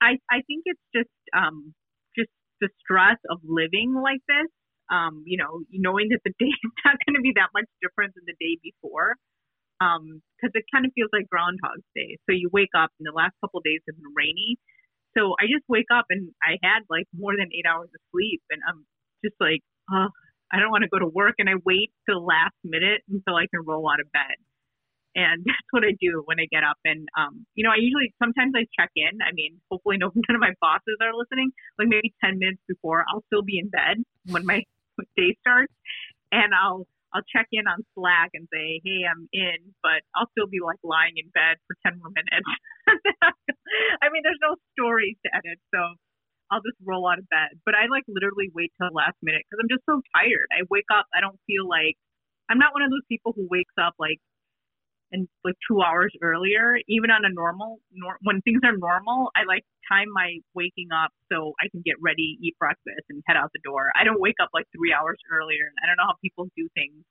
I I think it's just um just the stress of living like this. Um, you know, knowing that the day is not going to be that much different than the day before. Um, because it kind of feels like Groundhog's Day. So you wake up, and the last couple of days have been rainy. So I just wake up, and I had like more than eight hours of sleep, and I'm just like, oh, I don't want to go to work, and I wait till the last minute until I can roll out of bed and that's what I do when I get up. And um, you know, I usually sometimes I check in. I mean, hopefully no none of my bosses are listening. Like maybe ten minutes before, I'll still be in bed when my day starts, and I'll I'll check in on Slack and say, hey, I'm in, but I'll still be like lying in bed for ten more minutes. I mean, there's no stories to edit, so. I'll just roll out of bed, but I like literally wait till the last minute because I'm just so tired. I wake up, I don't feel like I'm not one of those people who wakes up like and like two hours earlier, even on a normal, nor- when things are normal, I like time my waking up so I can get ready, eat breakfast, and head out the door. I don't wake up like three hours earlier. I don't know how people do things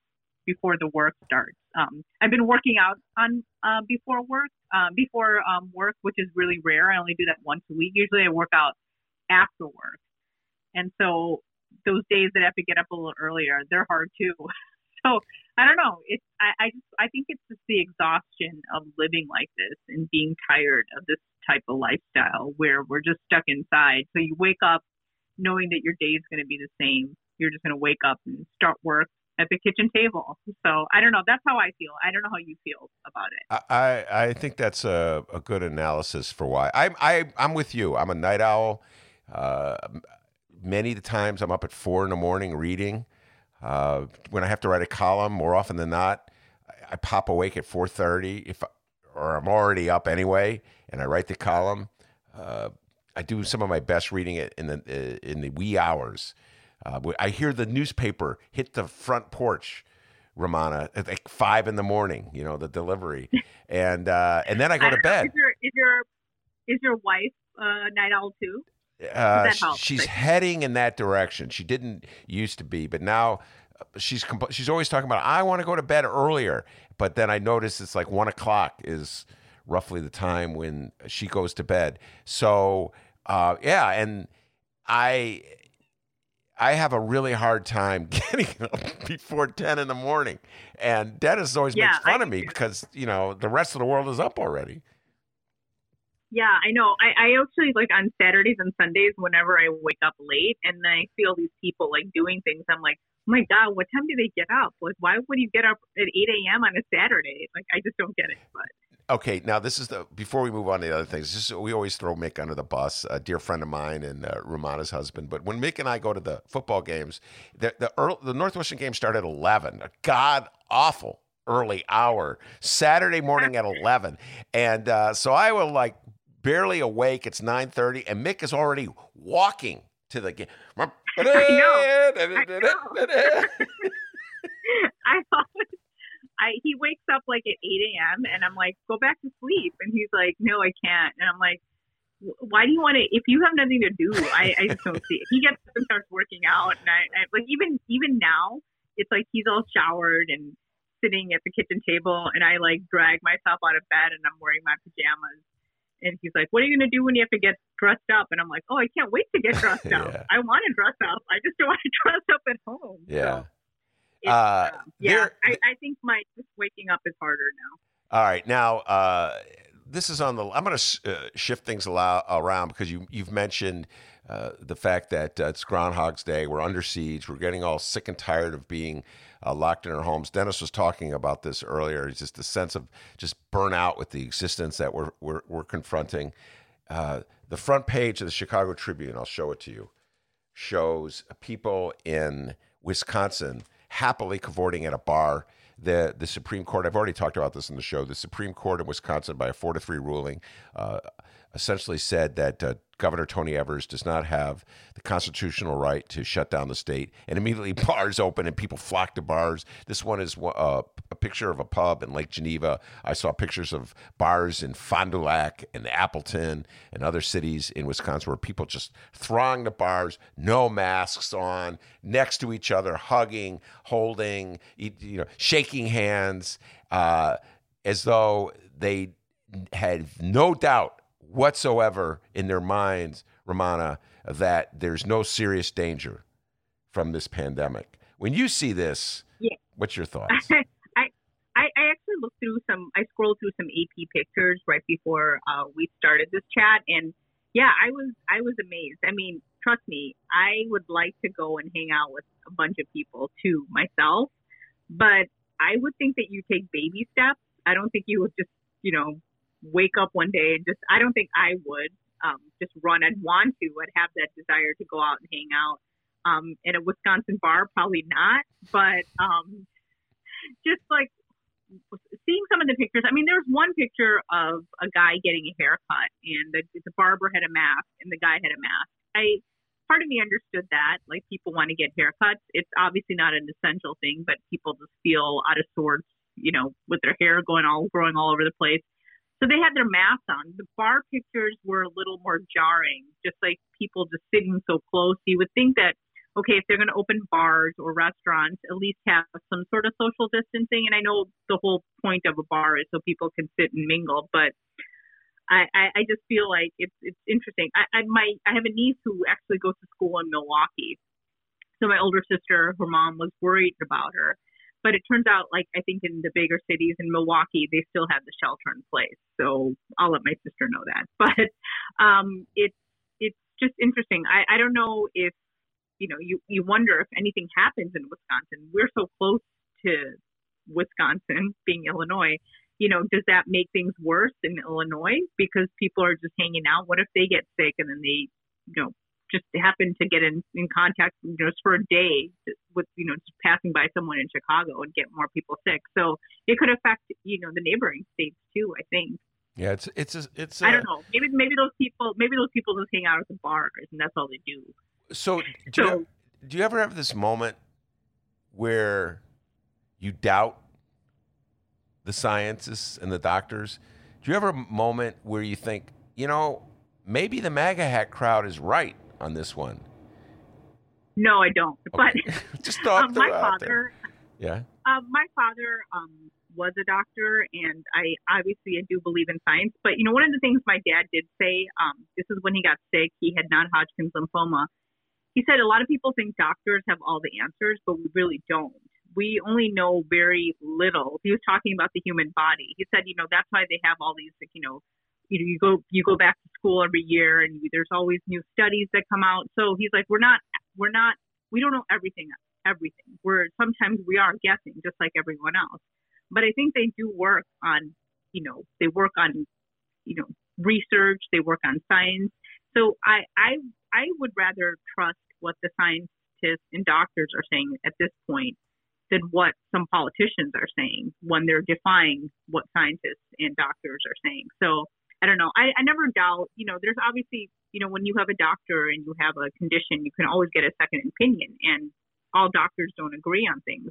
before the work starts. Um, I've been working out on uh, before work, uh, before um, work, which is really rare. I only do that once a week. Usually, I work out after work, and so those days that I have to get up a little earlier, they're hard too. so I don't know. It's I, I just I think it's just the exhaustion of living like this and being tired of this type of lifestyle where we're just stuck inside. So you wake up knowing that your day is going to be the same. You're just going to wake up and start work at the kitchen table. So I don't know. That's how I feel. I don't know how you feel about it. I, I think that's a, a good analysis for why. I, I, I'm with you. I'm a night owl. Uh, many of the times I'm up at four in the morning reading. Uh, when I have to write a column, more often than not, I, I pop awake at 4:30 if, I- or I'm already up anyway, and I write the column. Uh, I do some of my best reading it in the uh, in the wee hours. Uh, I hear the newspaper hit the front porch, Rummana, at like five in the morning. You know the delivery, and uh, and then I go I to don't know, bed. Is your is your is your wife uh, night owl too? Uh, that sh- helps. she's heading in that direction. She didn't used to be, but now uh, she's she's always talking about I want to go to bed earlier. But then I notice it's like one o'clock is roughly the time when she goes to bed. So uh, yeah, and I I have a really hard time getting up before ten in the morning, and Dennis always Yeah, makes fun I of me because you know the rest of the world is up already. Yeah, I know. I, I actually like on Saturdays and Sundays whenever I wake up late and then I see all these people like doing things. I'm like, oh my god, what time do they get up? Like, why would you get up at 8 a.m. on a Saturday? Like, I just don't get it. But Okay, now this is the before we move on to the other things. This is, we always throw Mick under the bus, a dear friend of mine and uh, Rummana's husband. But when Mick and I go to the football games, the the, early, the Northwestern game started at eleven, a god awful early hour, Saturday morning at eleven, and uh, so I will like barely awake. It's nine thirty, and Mick is already walking to the game. I know. I know. I I he wakes up like at 8 a.m. and I'm like, go back to sleep, and he's like, no, I can't, and I'm like. Why do you want to? If you have nothing to do, I, I just don't see it. He gets up and starts working out, and I, I like even even now, it's like he's all showered and sitting at the kitchen table, and I like drag myself out of bed, and I'm wearing my pajamas, and he's like, "What are you gonna do when you have to get dressed up?" And I'm like, "Oh, I can't wait to get dressed up. I want to dress up. I just don't want to dress up at home." Yeah. It's, Uh, um, yeah, I, I think my just waking up is harder now. All right, now uh, this is on the. I'm going to uh, shift things allow, around because you you've mentioned uh, the fact that uh, it's Groundhog's Day. We're under siege. We're getting all sick and tired of being uh, locked in our homes. Dennis was talking about this earlier. It's just a sense of just burnout with the existence that we're we're, we're confronting. Uh, the front page of the Chicago Tribune. I'll show it to you. Shows people in Wisconsin happily cavorting at a bar. The the Supreme Court. I've already talked about this in the show. The Supreme Court in Wisconsin, by a four to three ruling, uh, essentially said that uh, Governor Tony Evers does not have the constitutional right to shut down the state, and immediately bars open and people flock to bars. This one is uh, a picture of a pub in Lake Geneva. I saw pictures of bars in Fond du Lac and Appleton and other cities in Wisconsin where people just throng the bars, no masks on, next to each other, hugging, holding, you know, shaking hands, uh, as though they had no doubt whatsoever in their minds, Rummana, that there's no serious danger from this pandemic. When you see this, Yeah. what's your thoughts? I, I I actually looked through some. I scrolled through some AP pictures right before uh, we started this chat, and yeah, I was I was amazed. I mean, trust me, I would like to go and hang out with a bunch of people too myself, but I would think that you take baby steps. I don't think you would just you know wake up one day and just. I don't think I would um, just run. I'd want to. I'd have that desire to go out and hang out. Um, in a Wisconsin bar, probably not, but um, just like seeing some of the pictures. I mean, there's one picture of a guy getting a haircut, and the, the barber had a mask, and the guy had a mask. I part of me understood that, like people want to get haircuts. It's obviously not an essential thing, but people just feel out of sorts, you know, with their hair going all growing all over the place. So they had their masks on. The bar pictures were a little more jarring, just like people just sitting so close. You would think that okay, if they're going to open bars or restaurants, at least have some sort of social distancing. And I know the whole point of a bar is so people can sit and mingle, but I, I, I just feel like it's it's interesting. I, I my I have a niece who actually goes to school in Milwaukee. So my older sister, her mom was worried about her. But it turns out, like I think in the bigger cities in Milwaukee, they still have the shelter in place. So I'll let my sister know that. But um, it's it's just interesting. I, I don't know if you know, you, you wonder if anything happens in Wisconsin. We're so close to Wisconsin, being Illinois. You know, does that make things worse in Illinois because people are just hanging out? What if they get sick and then they, you know, just happen to get in, in contact, you know, just for a day with, you know, just passing by someone in Chicago and get more people sick. So it could affect, you know, the neighboring states too, I think. Yeah, it's it's a, it's. I don't know. Maybe maybe those people maybe those people just hang out at the bars and that's all they do. So do you, do you ever have this moment where you doubt the scientists and the doctors? Do you ever have a moment where you think, you know, maybe the MAGA hat crowd is right on this one? No, I don't. But Just thought um, my father, Yeah. um, my father um, was a doctor, and I obviously I do believe in science. But you know, one of the things my dad did say, um, this is when he got sick. He had non-Hodgkin's lymphoma. He said a lot of people think doctors have all the answers, but we really don't. We only know very little. He was talking about the human body. He said, you know, that's why they have all these, like, you know, you know, you go you go back to school every year, and there's always new studies that come out. So he's like, we're not we're not we don't know everything everything. We're sometimes we are guessing just like everyone else. But I think they do work on you know they work on you know research, they work on science. So I I I would rather trust what the scientists and doctors are saying at this point than what some politicians are saying when they're defying what scientists and doctors are saying. So I don't know. I, I never doubt, you know, there's obviously, you know, when you have a doctor and you have a condition, you can always get a second opinion and all doctors don't agree on things.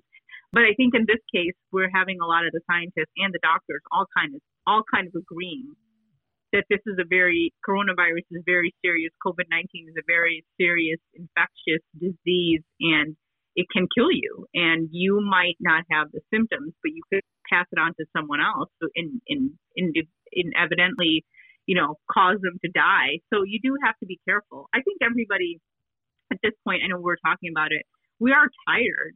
But I think in this case, we're having a lot of the scientists and the doctors all kind of all kind of agreeing that this is a very coronavirus is very serious. COVID nineteen is a very serious infectious disease, and it can kill you. And you might not have the symptoms, but you could pass it on to someone else, and in in in evidently, you know, cause them to die. So you do have to be careful. I think everybody at this point, I know we're talking about it. We are tired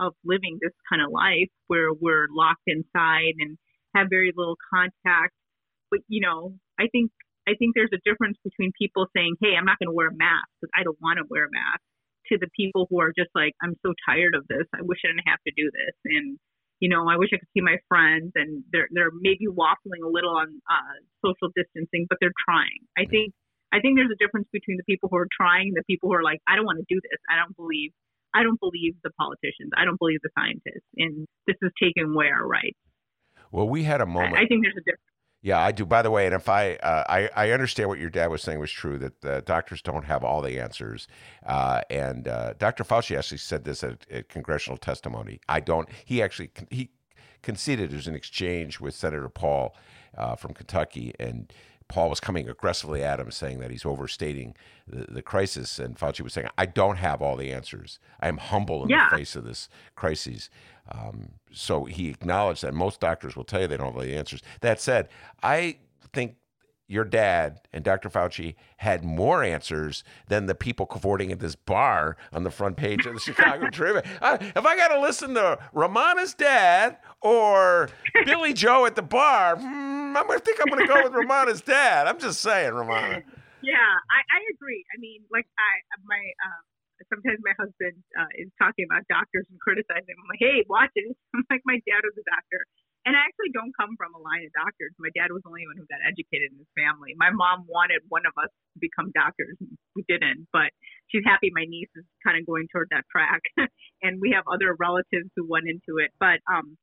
of living this kind of life where we're locked inside and have very little contact but you know, I think I think there's a difference between people saying, "Hey, I'm not going to wear a mask because I don't want to wear a mask," to the people who are just like, "I'm so tired of this. I wish I didn't have to do this," and you know, I wish I could see my friends, and they're they're maybe waffling a little on uh, social distancing, but they're trying. I think I think there's a difference between the people who are trying, the people who are like, "I don't want to do this. I don't believe." I don't believe the politicians. I don't believe the scientists, and this is taking away our rights. Well, we had a moment. I, I think there's a difference. Yeah, I do. By the way, and if I uh, I, I understand what your dad was saying was true that the doctors don't have all the answers, uh, and uh, Dr. Fauci actually said this at, at, congressional testimony. I don't. He actually he conceded there's an exchange with Senator Paul uh, from Kentucky, and Paul was coming aggressively at him, saying that he's overstating the, the crisis, and Fauci was saying, "I don't have all the answers. I am humble in yeah. the face of this crisis." Um, so he acknowledged that most doctors will tell you they don't have the answers. That said, I think your dad and Dr. Fauci had more answers than the people cavorting at this bar on the front page of the Chicago Tribune. Uh, if I got to listen to Rummana's dad or Billy Joe at the bar, hmm, I'm to think I'm going to go with Rummana's dad. I'm just saying, Rummana. Yeah, I, I agree. I mean, like I, my uh, sometimes my husband uh, is talking about doctors and criticizing. I'm like, hey, watch it. I'm like, my dad was a doctor. And I actually don't come from a line of doctors. My dad was the only one who got educated in his family. My mom wanted one of us to become doctors. And we didn't, but she's happy my niece is kind of going toward that track. and we have other relatives who went into it. But um,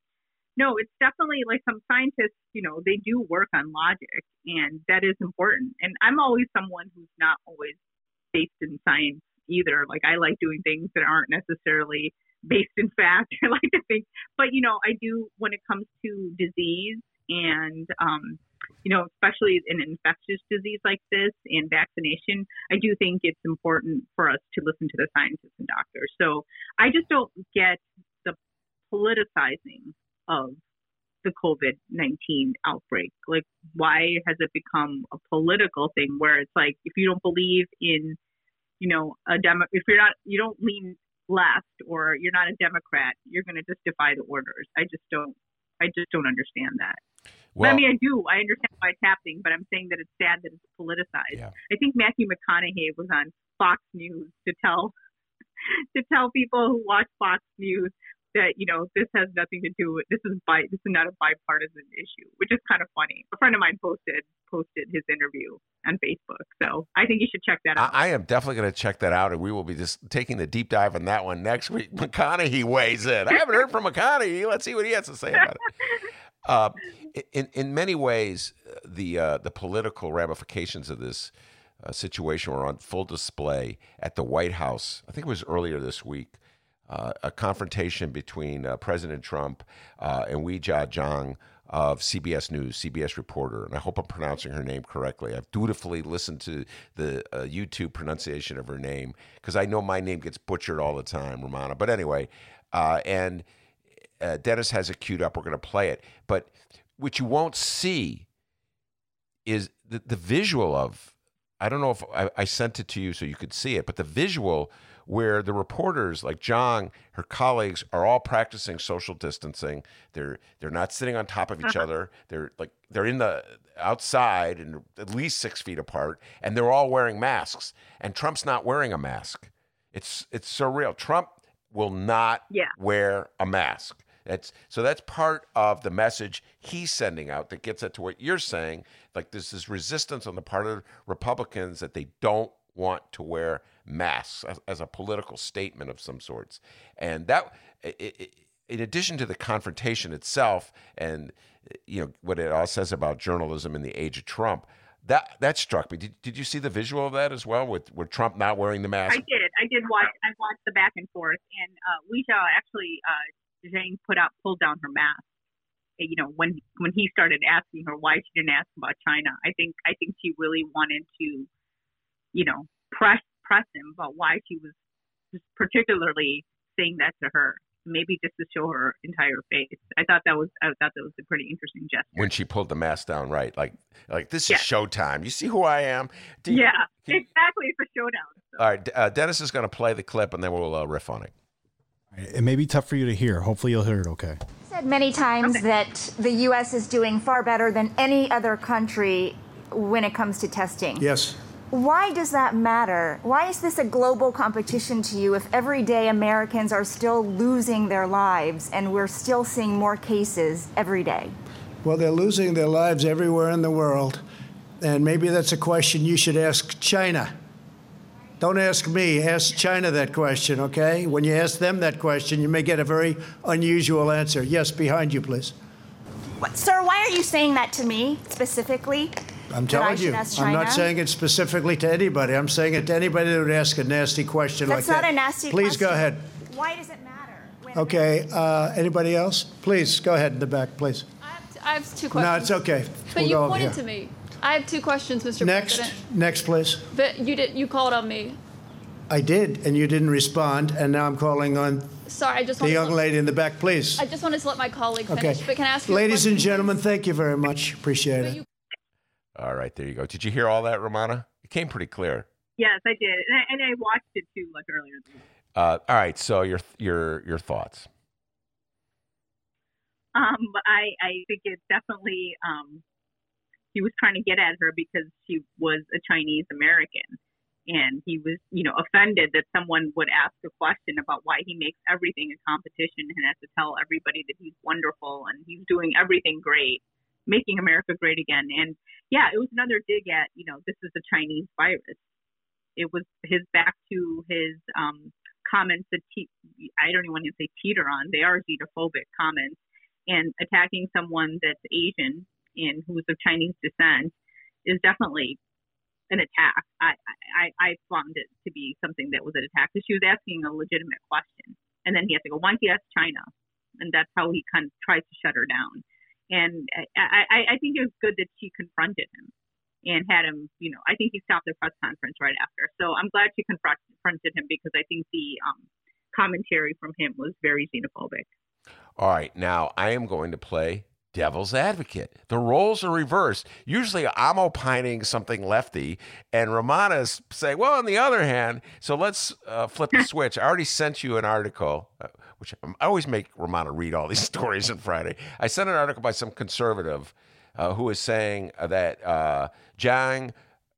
no, it's definitely like some scientists, you know, they do work on logic, and that is important. And I'm always someone who's not always based in science either. Like I like doing things that aren't necessarily based in fact. I like to think, but you know, I do when it comes to disease and um, you know, especially an infectious disease like this and vaccination, I do think it's important for us to listen to the scientists and doctors. So I just don't get the politicizing of the COVID 19 outbreak. Like, why has it become a political thing where it's like, if you don't believe in you know, a demo, if you're not, you don't lean left or you're not a Democrat, you're going to just defy the orders. I just don't, I just don't understand that. Well, I mean, I do. I understand why it's happening, but I'm saying that it's sad that it's politicized. Yeah. I think Matthew McConaughey was on Fox News to tell to tell people who watch Fox News that you know this has nothing to do with this is bi this is not a bipartisan issue, which is kind of funny. A friend of mine posted posted his interview on Facebook, so I think you should check that out. I, I am definitely going to check that out, and we will be just taking the deep dive on that one next week. McConaughey weighs in. I haven't heard from McConaughey. Let's see what he has to say about it. Uh, in in many ways, the uh, the political ramifications of this. Uh, situation were on full display at the White House. I think it was earlier this week uh, a confrontation between uh, President Trump uh, and Weijia Jiang of CBS News, CBS reporter, and I hope I'm pronouncing her name correctly. I've dutifully listened to the uh, YouTube pronunciation of her name because I know my name gets butchered all the time, Rummana. But anyway, uh, and uh, Dennis has it queued up. We're going to play it. But what you won't see is the, the visual of I don't know if I, I sent it to you so you could see it, but the visual where the reporters like Zhang, her colleagues are all practicing social distancing. They're they're not sitting on top of each Uh-huh. other. They're like they're in the outside and at least six feet apart, and they're all wearing masks. And Trump's not wearing a mask. It's it's surreal. Trump will not Yeah. wear a mask. That's so that's part of the message he's sending out that gets at to what you're saying. Like there's this resistance on the part of Republicans that they don't want to wear masks as, as a political statement of some sorts, and that. i i in addition to the confrontation itself, and you know what it all says about journalism in the age of Trump, that that struck me. Did, did you see the visual of that as well, with with Trump not wearing the mask? I did. I did watch. I watched the back and forth, and uh, Weijia actually, uh, Zhang put out, pulled down her mask. You know, when when he started asking her why she didn't ask about China, I think I think she really wanted to, you know, press press him about why she was just particularly saying that to her. Maybe just to show her entire face. I thought that was I thought that was a pretty interesting gesture. when she pulled the mask down, right? Like, like this is Yes. showtime. You see who I am? You- yeah, can you- exactly. It's a showdown. All right, uh, Dennis is going to play the clip, and then we'll uh, riff on it. It may be tough for you to hear. Hopefully, you'll hear it okay. said many times that the U.S. is doing far better than any other country when it comes to testing. Yes. Why does that matter? Why is this a global competition to you if every day Americans are still losing their lives and we're still seeing more cases every day? Well, they're losing their lives everywhere in the world. And maybe that's a question you should ask China. Don't ask me, ask China that question, okay? When you ask them that question, you may get a very unusual answer. Yes, behind you, please. What, sir, why are you saying that to me specifically? I'm telling you. ask I'm not saying it specifically to anybody. I'm saying it to anybody that would ask a nasty question That's like that. That's not a nasty Please go ahead. Why does it matter? Okay, uh, anybody else? Please, go ahead in the back, please. I have two questions. No, it's okay. But We'll you go over pointed here. to me. I have two questions, Mr. Next, President. next, please. But you did. You called on me. I did, and you didn't respond, and now I'm calling on Sorry, I just the young to, lady in the back, please. I just wanted to let my colleague finish. Okay. But can I ask you a Ladies question, and gentlemen, thank you very much. Appreciate it. All right, there you go. Did you hear all that, Rummana? It came pretty clear. Yes, I did, and I, and I watched it too, like earlier. Uh, all right, so your your your thoughts. Um, I I think it's definitely um, he was trying to get at her because she was a Chinese American, and he was you know offended that someone would ask a question about why he makes everything a competition and has to tell everybody that he's wonderful and he's doing everything great, making America great again. And yeah, it was another dig at you know this is a Chinese virus. It was his back to his um, comments that te- I don't even want to say teeter on. They are xenophobic comments and attacking someone that's Asian and who's of Chinese descent is definitely an attack. I, I, I found it to be something that was an attack because she was asking a legitimate question. And then he has to go, why don't you ask China? And that's how he kind of tries to shut her down. And I, I, I think it was good that she confronted him and had him, you know, I think he stopped the press conference right after. So I'm glad she confronted him because I think the um, commentary from him was very xenophobic. All right, now I am going to play devil's advocate. The roles are reversed. Usually I'm opining something lefty, and Rummana's saying, well, on the other hand, so let's uh, flip the switch. I already sent you an article, uh, which I always make Rummana read all these stories on Friday. I sent an article by some conservative uh, who is saying that uh, Zhang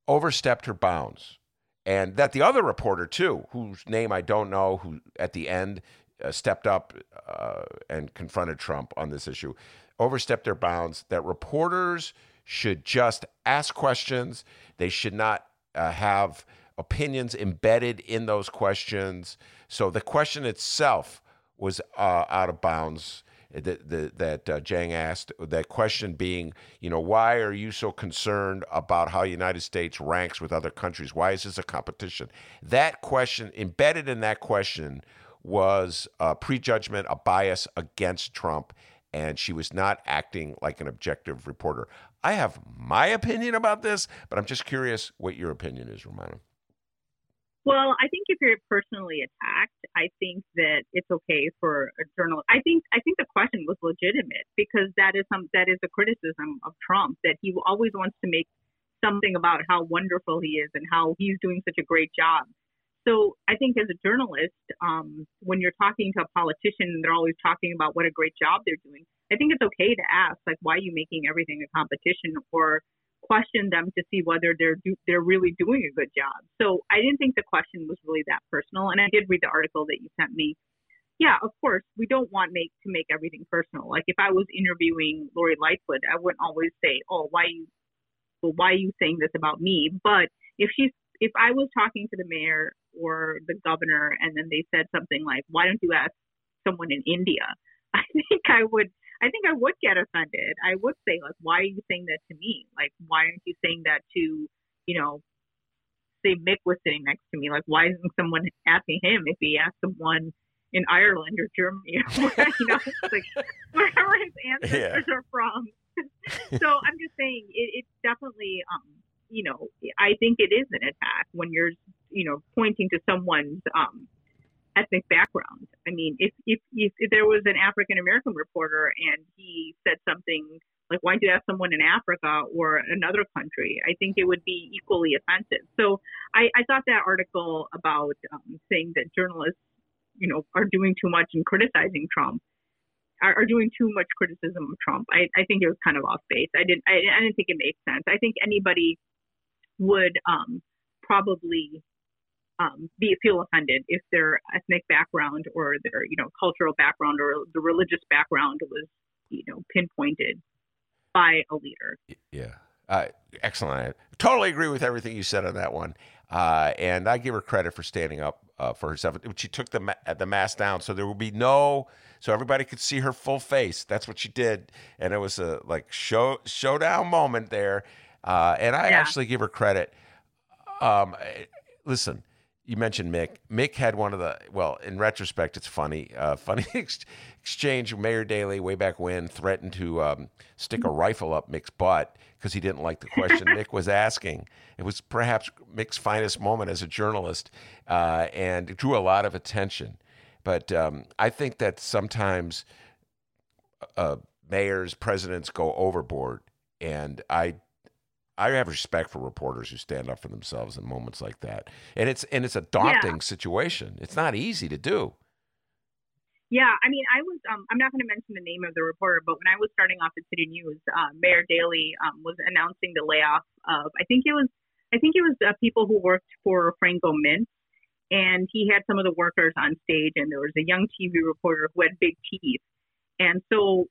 overstepped her bounds. And that the other reporter, too, whose name I don't know, who at the end uh, stepped up uh, and confronted Trump on this issue, overstepped their bounds. That reporters should just ask questions. They should not uh, have opinions embedded in those questions. So the question itself was uh, out of bounds. That, that, uh, Jang asked, that question being, you know, why are you so concerned about how United States ranks with other countries? Why is this a competition? That question, embedded in that question, was a prejudgment, a bias against Trump, and she was not acting like an objective reporter. I have my opinion about this, but I'm just curious what your opinion is, Rummana. Well, I think if you're personally attacked, I think that it's okay for a journalist. I think I think the question was legitimate because that is some that is a criticism of Trump that he always wants to make something about how wonderful he is and how he's doing such a great job. So I think as a journalist, um, when you're talking to a politician they're always talking about what a great job they're doing, I think it's okay to ask like, why are you making everything a competition or question them to see whether they're do, they're really doing a good job. So I didn't think the question was really that personal, and I did read the article that you sent me. Yeah, of course, we don't want make to make everything personal. Like if I was interviewing Lori Lightfoot, I wouldn't always say, "Oh, why you, well, why are you saying this about me?" But if she's if I was talking to the mayor or the governor and then they said something like, "Why don't you ask someone in India?" I think I would I think I would get offended. I would say, like, why are you saying that to me? Like, why aren't you saying that to, you know, say Mick was sitting next to me? Like, why isn't someone asking him if he asked someone in Ireland or Germany or where, you know, like wherever his ancestors Yeah. are from? so I'm just saying it, it's definitely, um, you know, I think it is an attack when you're, you know, pointing to someone's um, ethnic background. I mean, if if if, if there was an African American reporter and he said something like, "Why don't you ask someone in Africa or another country?" I think it would be equally offensive. So I, I thought that article about um, saying that journalists, you know, are doing too much in criticizing Trump. Are, are doing too much criticism of Trump. I, I think it was kind of off base. I didn't. I, I didn't think it made sense. I think anybody would um, probably um, be feel offended if their ethnic background or their you know cultural background or the religious background was you know pinpointed by a leader. Yeah. Uh, excellent. I totally agree with everything you said on that one. Uh, and I give her credit for standing up uh, for herself. She took the ma- the mask down, so there would be no, so everybody could see her full face. That's what she did, and it was a like show showdown moment there. Uh, and I Yeah. actually give her credit. Um, eh, listen, you mentioned Mick. Mick had one of the well, in retrospect, it's funny. Uh, funny ex- exchange. Mayor Daley, way back when, threatened to um, stick a rifle up Mick's butt because he didn't like the question Mick was asking. It was perhaps Mick's finest moment as a journalist, uh, and it drew a lot of attention. But um, I think that sometimes uh, mayors, presidents go overboard, and I I have respect for reporters who stand up for themselves in moments like that. And it's and it's a daunting situation. It's not easy to do. Yeah, I mean, I was. Um, I'm not going to mention the name of the reporter, but when I was starting off at City News, uh, Mayor Daley um, was announcing the layoff of. I think it was. I think it was uh, people who worked for Frango Mint, and he had some of the workers on stage, and there was a young TV reporter who had big teeth, and so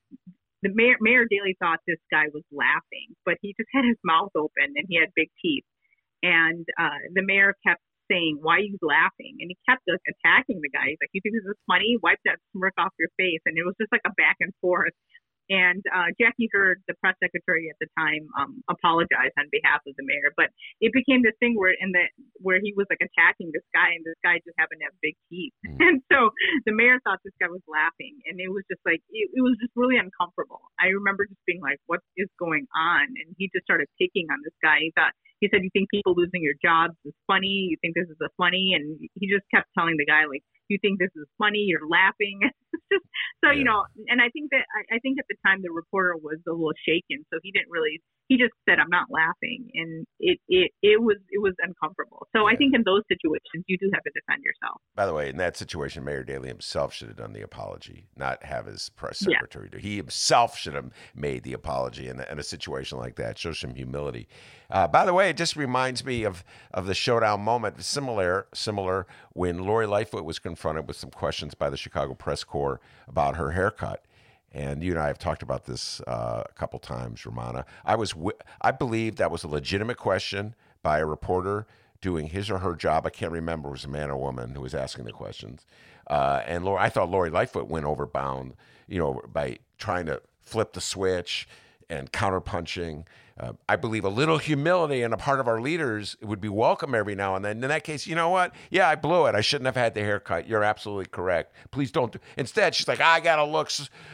the mayor, Mayor thought this guy was laughing, but he just had his mouth open and he had big teeth, and uh, the mayor kept saying, "Why are you laughing?" And he kept like, attacking the guy. He's like, "You think this is funny? Wipe that smirk off your face." And it was just like a back and forth. And uh, Jackie Heard, the press secretary at the time, um, apologized on behalf of the mayor. But it became this thing where in the where he was like attacking this guy, and this guy just happened to have big teeth. And so the mayor thought this guy was laughing, and it was just like it, it was just really uncomfortable. I remember just being like, "What is going on?" And he just started picking on this guy. He thought he said, "You think people losing your jobs is funny? You think this is a funny?" And he just kept telling the guy like, "You think this is funny? You're laughing." it's just so you know. And I think that I, I think at the time the reporter was a little shaken, so he didn't really. He just said, "I'm not laughing," and it it it was it was uncomfortable. So I think in those situations you do have to defend yourself. By the way, in that situation, Mayor Daley himself should have done the apology, not have his press Yeah. secretary do. He himself should have made the apology in, in a situation like that. Show some humility. Uh, by the way, it just reminds me of of the showdown moment, similar similar when Lori Lightfoot was confronted with some questions by the Chicago Press Corps about her haircut. And you and I have talked about this uh, a couple times, Rummana. I was, I believe that was a legitimate question by a reporter doing his or her job. I can't remember it was a man or woman who was asking the questions. Uh, and Lori, I thought Lori Lightfoot went overbound, you know, by trying to flip the switch and counterpunching. Uh, I believe a little humility on a part of our leaders would be welcome every now and then. In that case, you know what? Yeah, I blew it. I shouldn't have had the haircut. You're absolutely correct. Please don't. Do. Instead, she's like, I gotta look.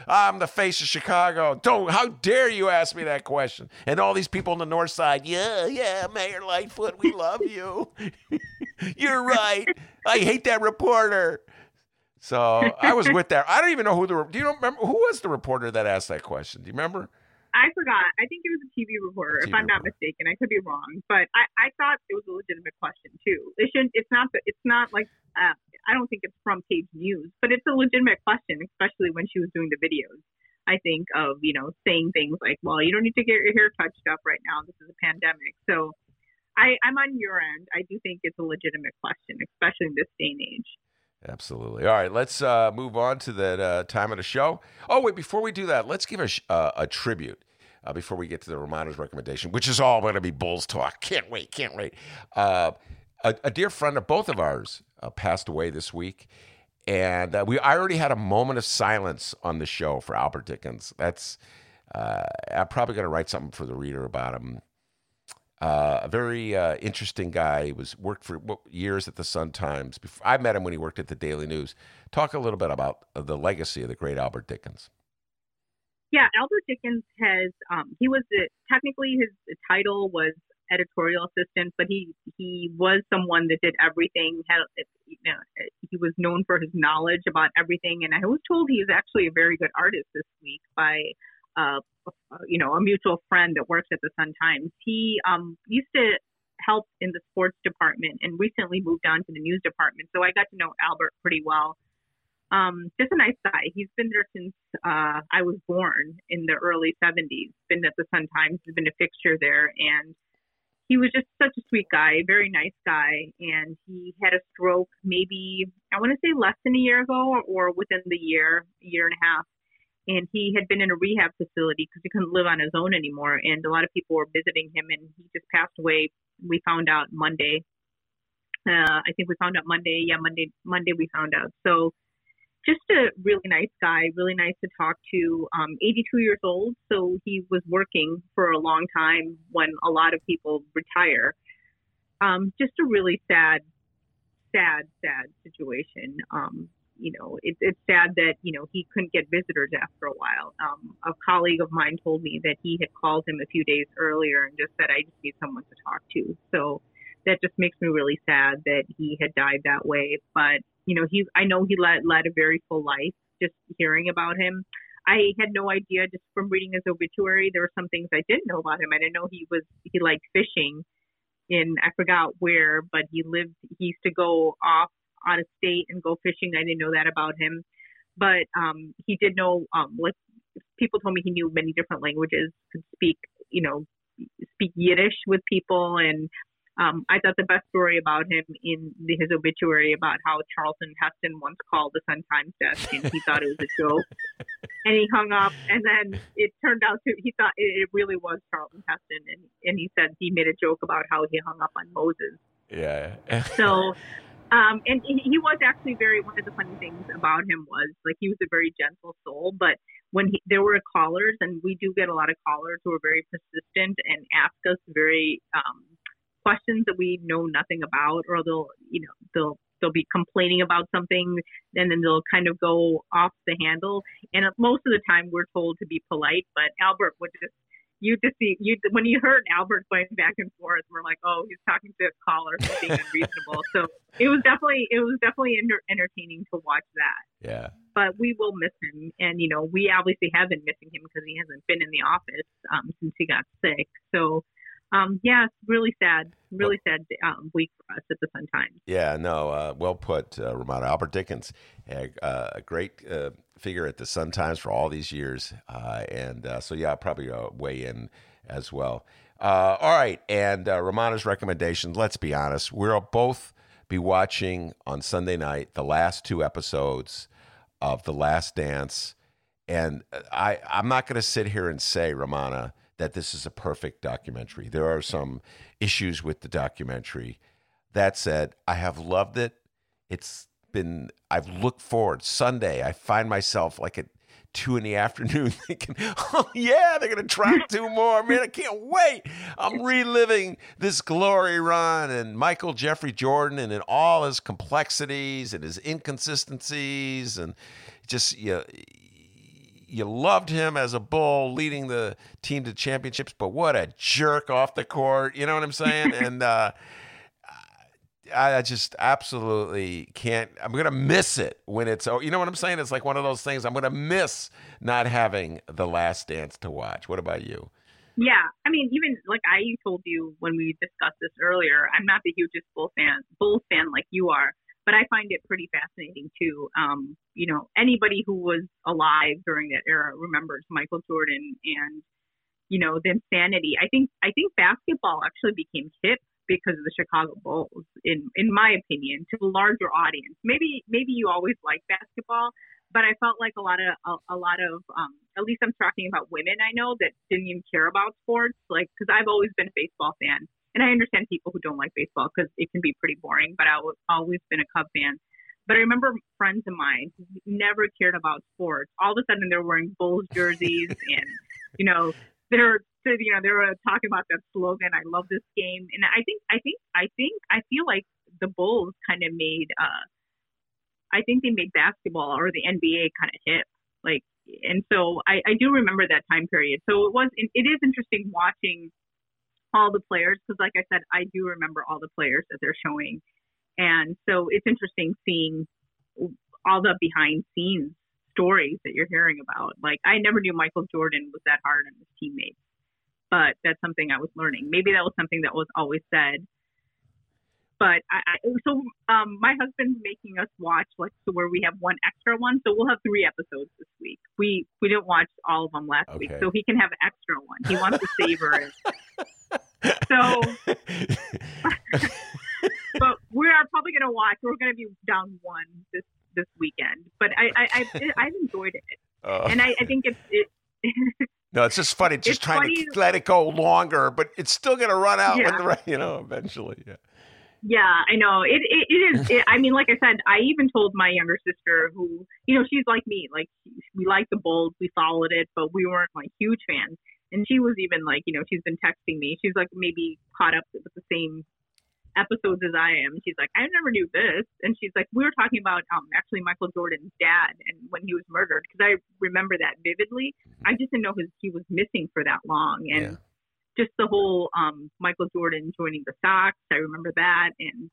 I'm the face of Chicago. Don't. How dare you ask me that question? And all these people on the north side. Yeah, yeah, Mayor Lightfoot, we love you. You're right. I hate that reporter. So I was with that. I don't even know who the. Do you remember who was the reporter that asked that question? Do you remember? I forgot. I think it was a TV reporter, A if I'm not mistaken. I could be wrong, but I, I thought it was a legitimate question too. It shouldn't. It's not. It's not like. Uh, I don't think it's from page news, but it's a legitimate question, especially when she was doing the videos. I think of you know saying things like, "Well, you don't need to get your hair touched up right now. This is a pandemic." So, I, I'm on your end. I do think it's a legitimate question, especially in this day and age. Absolutely. All right, let's uh, move on to that uh, time of the show. Oh, wait, before we do that, let's give a, sh- uh, a tribute uh, before we get to the Rummana's recommendation, which is all going to be Bulls talk. Can't wait, can't wait. Uh, a, a dear friend of both of ours uh, passed away this week. And we I already had a moment of silence on the show for Albert Dickens. That's I'm probably going to write something for the reader about him. Uh, a very uh, interesting guy. He was worked for years at the Sun Times. Before, I met him when he worked at the Daily News. Talk a little bit about uh, the legacy of the great Albert Dickens. Yeah, Albert Dickens has. Um, he was technically his title was editorial assistant, but he he was someone that did everything. Had you know, he was known for his knowledge about everything, and I was told he is actually a very good artist this week by. You know, a mutual friend that works at the Sun Times. He um, used to help in the sports department and recently moved on to the news department. So I got to know Albert pretty well. Um, just a nice guy. He's been there since uh, I was born in the early 70s. Been at the Sun Times, has been a fixture there, and he was just such a sweet guy, very nice guy. And he had a stroke maybe I want to say less than a year ago, or or within the year, a year and a half. And he had been in a rehab facility because he couldn't live on his own anymore. And a lot of people were visiting him, and he just passed away. We found out Monday. Uh, I think we found out Monday. Yeah, Monday. Monday we found out. So just a really nice guy, really nice to talk to. Um, 82 years old, so he was working for a long time when a lot of people retire. Um, just a really sad, sad, sad situation. Um, you know, it, it's sad that you know he couldn't get visitors after a while. Um, a colleague of mine told me that he had called him a few days earlier and just said, "I just need someone to talk to." So that just makes me really sad that he had died that way. But you know, he I know he led led a very full life. Just hearing about him, I had no idea. Just from reading his obituary, there were some things I didn't know about him. I didn't know he was he liked fishing. In I forgot where, but he lived. He used to go off out of state and go fishing. I didn't know that about him, but um, he did know. Um, like people told me, he knew many different languages. Could speak, you know, speak Yiddish with people and um, I thought the best story about him in the, his obituary about how Charlton Heston once called the Sun Times desk and he thought it was a joke, and he hung up. And then it turned out to he thought it, it really was Charlton Heston, and and he said he made a joke about how he hung up on Moses. Yeah. So, um, and he was actually very. One of the funny things about him was like he was a very gentle soul, but when he, there were callers, and we do get a lot of callers who are very persistent and ask us very um, questions that we know nothing about, or they'll, you know, they'll they'll be complaining about something, and then they'll kind of go off the handle. And most of the time, we're told to be polite, but Albert would just you just see you when you heard Albert going back and forth, we're like, oh, he's talking to a caller and being unreasonable. so it was definitely it was definitely enter- entertaining to watch that. Yeah. But we will miss him, and you know we obviously have been missing him because he hasn't been in the office um, since he got sick. So um, yeah, it's really sad, really sad um, week for us at the Sun Times. Yeah, no, uh, well put, uh, Rummana. Albert Dickens, a, uh, a great uh, figure at the Sun Times for all these years. Uh, and uh, so, yeah, I'll probably uh, weigh in as well. Uh, all right. And uh, Rummana's recommendations, let's be honest, we'll both be watching on Sunday night the last two episodes of The Last Dance. And I, I'm not going to sit here and say, Rummana, that this is a perfect documentary. There are some issues with the documentary. That said, I have loved it. It's been, I've looked forward. Sunday, I find myself like at two in the afternoon thinking, oh, yeah, they're going to track two more. Man, I can't wait. I'm reliving this glory run and Michael Jeffrey Jordan and in all his complexities and his inconsistencies and just, you know, you loved him as a bull leading the team to championships, but what a jerk off the court. You know what I'm saying? and uh, I just absolutely can't. I'm gonna miss it when it's. oh, You know what I'm saying? It's like one of those things. I'm gonna miss not having the Last Dance to watch. What about you? Yeah, I mean, even like I told you when we discussed this earlier, I'm not the hugest Bull fan, Bulls fan like you are, but I find it pretty fascinating too. Um, you know, anybody who was alive during that era remembers Michael Jordan and you know the insanity. I think I think basketball actually became hip because of the Chicago Bulls, in in my opinion, to a larger audience. Maybe maybe you always liked basketball, but I felt like a lot of a, a lot of um, at least I'm talking about women I know that didn't even care about sports, like because I've always been a baseball fan, and I understand people who don't like baseball because it can be pretty boring. But I've always been a Cub fan. But I remember friends of mine who never cared about sports. All of a sudden, they're wearing Bulls jerseys, and you know, they're you know they were talking about that slogan. I love this game, and I think I think I think I feel like the Bulls kind of made. uh I think they made basketball or the NBA kind of hip. Like, and so I, I do remember that time period. So it was, it is interesting watching all the players because, like I said, I do remember all the players that they're showing, and so it's interesting seeing all the behind scenes stories that you're hearing about. Like, I never knew Michael Jordan was that hard on his teammates, but that's something I was learning. Maybe that was something that was always said. But I, I so um my husband's making us watch like so where we have one extra one so we'll have three episodes this week. We we didn't watch all of them last week so he can have an extra one. He wants to savor it so but we are probably going to watch we're going to be down one this this weekend but i i i've enjoyed it Uh, and i i think it's it no, it's just funny. Just It's trying funny- to let it go longer, but it's still gonna run out when Yeah. the you know, eventually. Yeah. Yeah, I know. It it, it is. It, I mean, like I said, I even told my younger sister, who you know, she's like me. Like we liked the Bulls, we followed it, but we weren't like huge fans. And she was even like, you know, she's been texting me. She's like maybe caught up with the same episodes as I am. She's like, I never knew this. And she's like, we were talking about um actually Michael Jordan's dad and when he was murdered because I remember that vividly. I just didn't know his, he was missing for that long and just the whole um, Michael Jordan joining the Sox. I remember that, and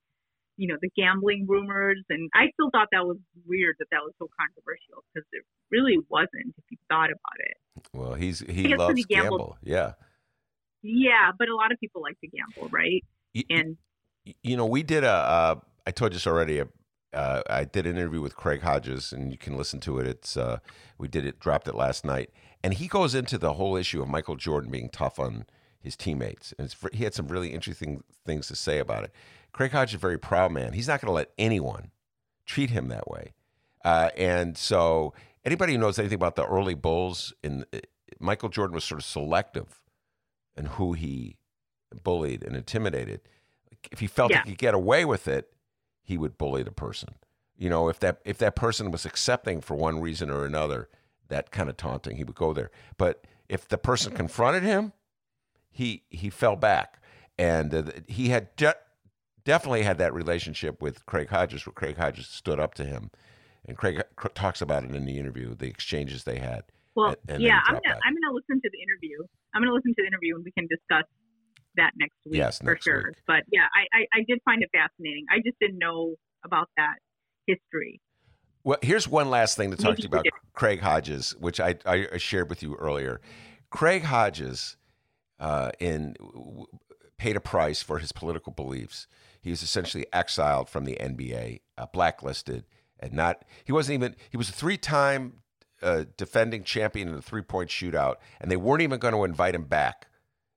you know the gambling rumors, and I still thought that was weird that that was so controversial because it really wasn't if you thought about it. Well, he's he loves he gamble. Yeah. Yeah, but a lot of people like to gamble, right? And You know, we did a. Uh, I told you this already. A, uh, I did an interview with Craig Hodges, and you can listen to it. It's uh, we did it, dropped it last night, and he goes into the whole issue of Michael Jordan being tough on his teammates, and it's, he had some really interesting things to say about it. Craig Hodges is a very proud man. He's not going to let anyone treat him that way, uh, and so anybody who knows anything about the early Bulls, in Michael Jordan was sort of selective in who he bullied and intimidated. If he felt Yeah. he could get away with it, he would bully the person. You know, if that if that person was accepting for one reason or another, that kind of taunting, he would go there. But if the person confronted him, he he fell back, and uh, he had de- definitely had that relationship with Craig Hodges, where Craig Hodges stood up to him, and Craig talks about it in the interview, the exchanges they had. well, and- and yeah, I'm gonna. I'm gonna listen to the interview. I'm gonna listen to the interview, and we can discuss that next week Yes, for next sure. week. But yeah, I, I I did find it fascinating. I just didn't know about that history. Well, here's one last thing to talk to you about Craig Hodges, which I, I shared with you earlier. Craig Hodges uh, in w- paid a price for his political beliefs. He was essentially exiled from the NBA, uh, blacklisted, and not. He wasn't even. He was a three-time uh, defending champion in the three-point shootout, and they weren't even going to invite him back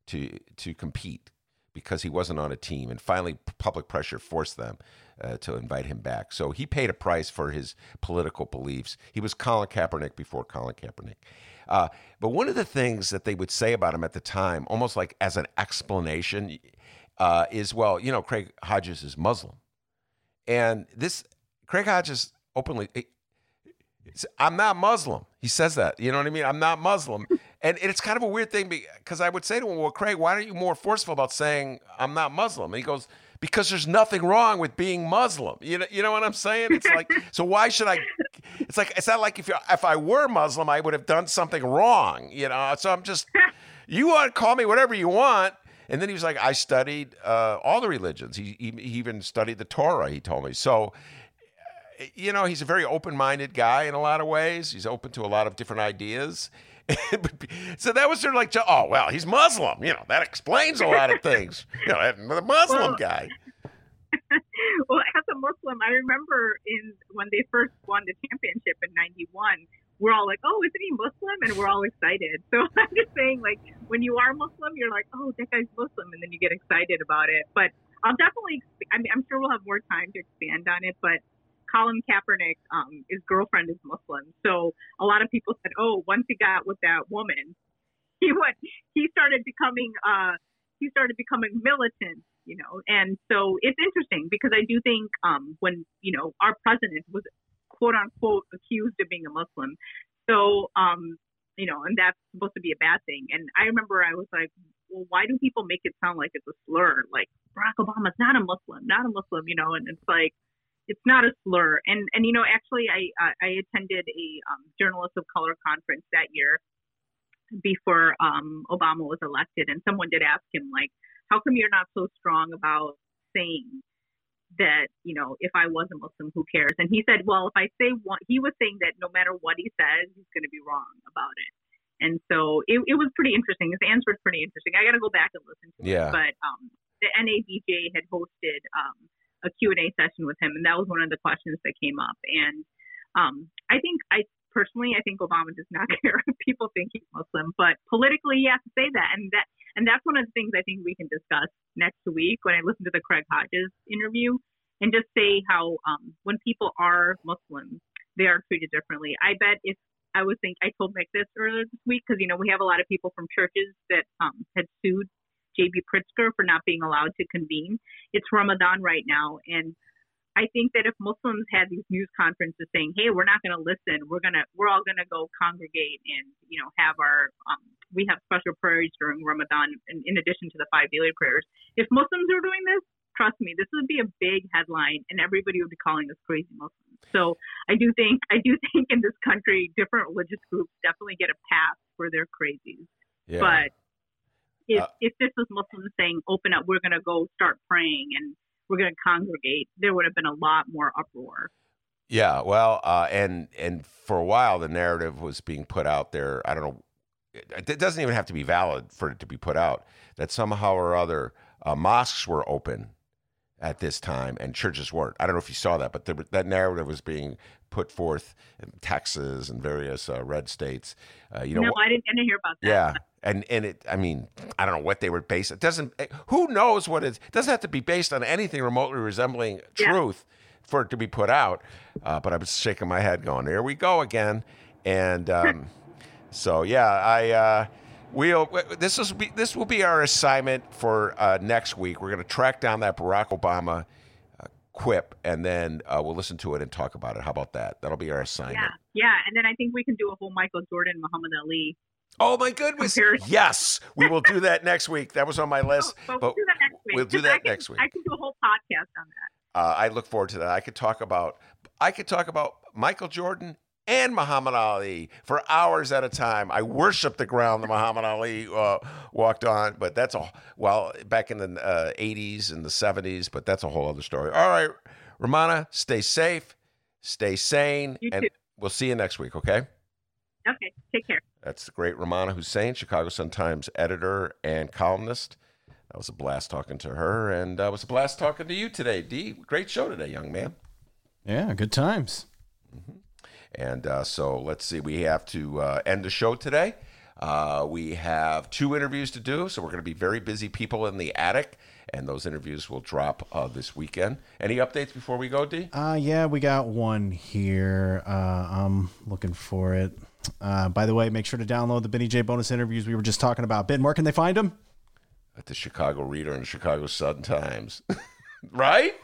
to to compete because he wasn't on a team. And finally, public pressure forced them uh, to invite him back. So he paid a price for his political beliefs. He was Colin Kaepernick before Colin Kaepernick. Uh, but one of the things that they would say about him at the time, almost like as an explanation, uh, is well, you know, Craig Hodges is Muslim. And this, Craig Hodges openly, I'm not Muslim. He says that. You know what I mean? I'm not Muslim. And it's kind of a weird thing because I would say to him, Well, Craig, why aren't you more forceful about saying I'm not Muslim? And he goes, Because there's nothing wrong with being Muslim. You know, you know what I'm saying? It's like, so why should I? It's like, it's not like if, you if I were Muslim, I would have done something wrong, you know? So I'm just, you want to call me whatever you want. And then he was like, I studied uh, all the religions. He, he, he even studied the Torah, he told me. So, uh, you know, he's a very open minded guy in a lot of ways. He's open to a lot of different ideas. so that was sort of like, oh, well, he's Muslim. You know, that explains a lot of things. You know, the Muslim Well- guy. well, as a Muslim, I remember in when they first won the championship in '91, we're all like, "Oh, isn't he Muslim?" And we're all excited. So I'm just saying, like, when you are Muslim, you're like, "Oh, that guy's Muslim," and then you get excited about it. But I'll definitely, I mean, I'm sure we'll have more time to expand on it. But Colin Kaepernick, um, his girlfriend is Muslim, so a lot of people said, "Oh, once he got with that woman, he went, he started becoming, uh, he started becoming militant." You know, and so it's interesting because I do think um, when you know our president was quote unquote accused of being a Muslim, so um, you know, and that's supposed to be a bad thing. And I remember I was like, well, why do people make it sound like it's a slur? Like Barack Obama's not a Muslim, not a Muslim, you know, and it's like it's not a slur. And and you know, actually, I I attended a um, journalists of color conference that year before um, Obama was elected, and someone did ask him like, how come you're not so strong about saying that you know if I was a Muslim, who cares? And he said, well, if I say one, he was saying that no matter what he says, he's going to be wrong about it. And so it, it was pretty interesting. His answer was pretty interesting. I got to go back and listen to Yeah. it. But um, the NABJ had hosted um, a Q&A session with him, and that was one of the questions that came up. And um, I think I personally, I think Obama does not care if people think he's Muslim, but politically, he has to say that, and that, and that's one of the things I think we can discuss next week when I listen to the Craig Hodges interview, and just say how um, when people are Muslim, they are treated differently. I bet if I was think I told Mick this earlier this week because you know we have a lot of people from churches that um, had sued JB Pritzker for not being allowed to convene. It's Ramadan right now, and I think that if Muslims had these news conferences saying, "Hey, we're not going to listen. We're gonna we're all going to go congregate and you know have our um, we have special prayers during Ramadan in, in addition to the five daily prayers." If Muslims were doing this, trust me, this would be a big headline, and everybody would be calling us crazy Muslims. So I do think I do think in this country, different religious groups definitely get a pass for their crazies. Yeah. But if Uh, if this was Muslims saying, "Open up, we're going to go start praying and we're going to congregate," there would have been a lot more uproar. Yeah, well, uh, and and for a while the narrative was being put out there. I don't know. It, doesn't even have to be valid for it to be put out. That somehow or other uh, mosques were open at this time and churches weren't. I don't know if you saw that, but the, that narrative was being put forth in Texas and various uh, red states. Uh, you know, no, I didn't, I didn't hear about that. yeah, and and it. I mean, I don't know what they were based. It doesn't. eh, Who knows what it, it doesn't have to be based on anything remotely resembling Yeah. truth for it to be put out. Uh, but I was shaking my head, going, "There we go again." And um, so, yeah, I. We'll, this is be, this will be our assignment for uh, next week. We're going to track down that Barack Obama uh, quip, and then uh, we'll listen to it and talk about it. How about that? That'll be our assignment. Yeah, yeah, and then I think we can do a whole Michael Jordan, Muhammad Ali. Oh my goodness! Comparison. Yes, we will do that next week. That was on my list. But but we'll do that next week. we'll do that I can, next week. I can do a whole podcast on that. uh, I look forward to that. I could talk about I could talk about Michael Jordan and Muhammad Ali for hours at a time. I worship the ground that Muhammad Ali uh, walked on, but that's a well back in the uh, 80s and the 70s, but that's a whole other story. All right, Rummana, stay safe, stay sane, You and too. we'll see you next week. Okay. Okay, take care. That's the great Rummana Hussain, Chicago Sun Times editor and columnist. That was a blast talking to her, and uh, it was a blast talking to you today, D. Great show today, young man. Yeah, good times. And uh, so let's see, we have to uh, end the show today. Uh, we have two interviews to do, so we're going to be very busy people in the attic, and those interviews will drop uh, this weekend. Any updates before we go, D? Uh, yeah, we got one here. Uh, I'm looking for it. Uh, by the way, make sure to download the Benny J bonus interviews we were just talking about. Ben, where can they find them? At the Chicago Reader and the Chicago Sun Times. right?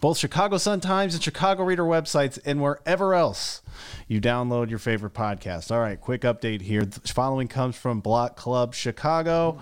Both Chicago Sun Times and Chicago Reader websites and wherever else you download your favorite podcast. All right, quick update here. The following comes from Block Club Chicago.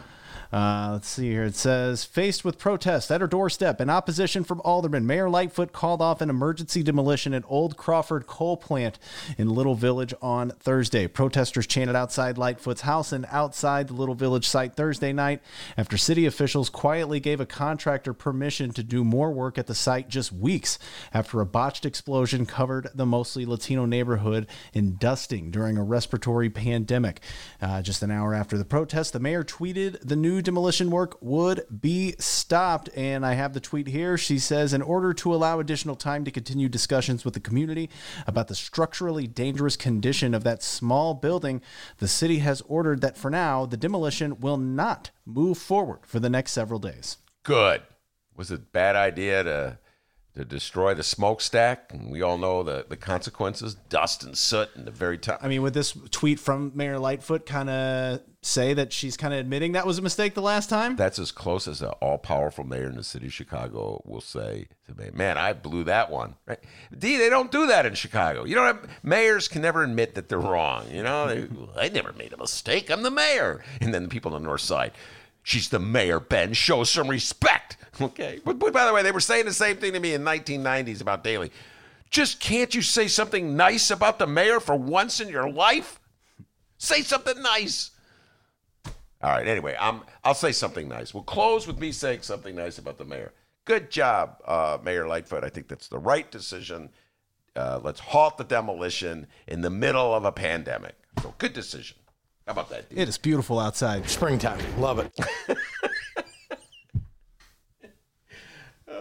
Uh, let's see here. It says, faced with protests at her doorstep and opposition from aldermen, Mayor Lightfoot called off an emergency demolition at Old Crawford Coal Plant in Little Village on Thursday. Protesters chanted outside Lightfoot's house and outside the Little Village site Thursday night after city officials quietly gave a contractor permission to do more work at the site just weeks after a botched explosion covered the mostly Latino neighborhood in dusting during a respiratory pandemic. Uh, just an hour after the protest, the mayor tweeted the new demolition work would be stopped. And I have the tweet here. She says, in order to allow additional time to continue discussions with the community about the structurally dangerous condition of that small building, the city has ordered that for now, the demolition will not move forward for the next several days. Good. Was it a bad idea to to destroy the smokestack? And we all know the, the consequences dust and soot and the very top. I mean, would this tweet from Mayor Lightfoot kind of say that she's kind of admitting that was a mistake the last time? That's as close as an all powerful mayor in the city of Chicago will say to me, Man, I blew that one. Right? D, they don't do that in Chicago. You don't have mayors can never admit that they're wrong. You know, they, I never made a mistake. I'm the mayor. And then the people on the north side, She's the mayor, Ben. Show some respect. Okay. But, but, by the way, they were saying the same thing to me in 1990s about Daley. Just can't you say something nice about the mayor for once in your life? Say something nice. All right. Anyway, I'm, I'll say something nice. We'll close with me saying something nice about the mayor. Good job, uh, Mayor Lightfoot. I think that's the right decision. Uh, let's halt the demolition in the middle of a pandemic. So, good decision. How about that? Dude? It is beautiful outside. Springtime. Love it.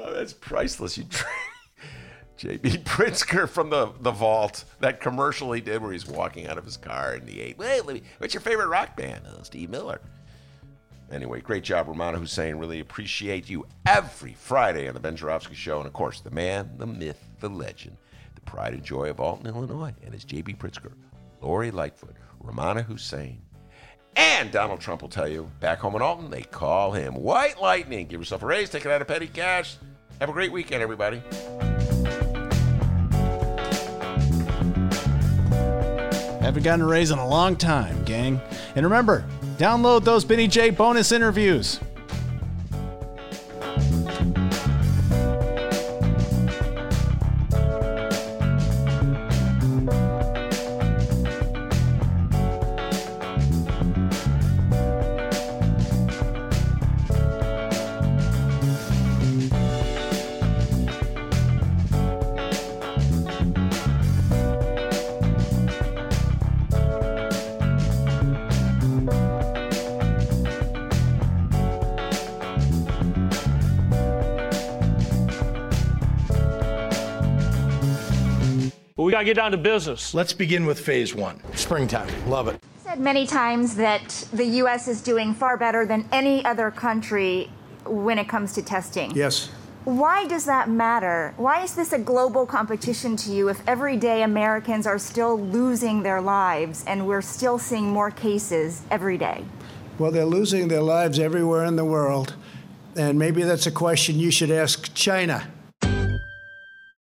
oh, that's priceless. You JB Pritzker from the, the vault. That commercial he did where he's walking out of his car and he ate. Wait, me, what's your favorite rock band? Oh, Steve Miller. Anyway, great job, Rummana Hussain. Really appreciate you every Friday on the Ben Joravsky Show. And of course, the man, the myth, the legend, the pride and joy of Alton, Illinois. And it's JB Pritzker, Lori Lightfoot, Rummana Hussain. And Donald Trump will tell you, back home in Alton, they call him White Lightning. Give yourself a raise, take it out of petty cash. Have a great weekend, everybody. Haven't gotten a raise in a long time, gang. And remember, download those Benny J bonus interviews. Got to get down to business. Let's begin with phase one springtime. Love it. said many times that the U.S. is doing far better than any other country when it comes to testing. Yes. Why does that matter? Why is this a global competition to you if every day Americans are still losing their lives and we're still seeing more cases every day? Well, they're losing their lives everywhere in the world. And maybe that's a question you should ask China.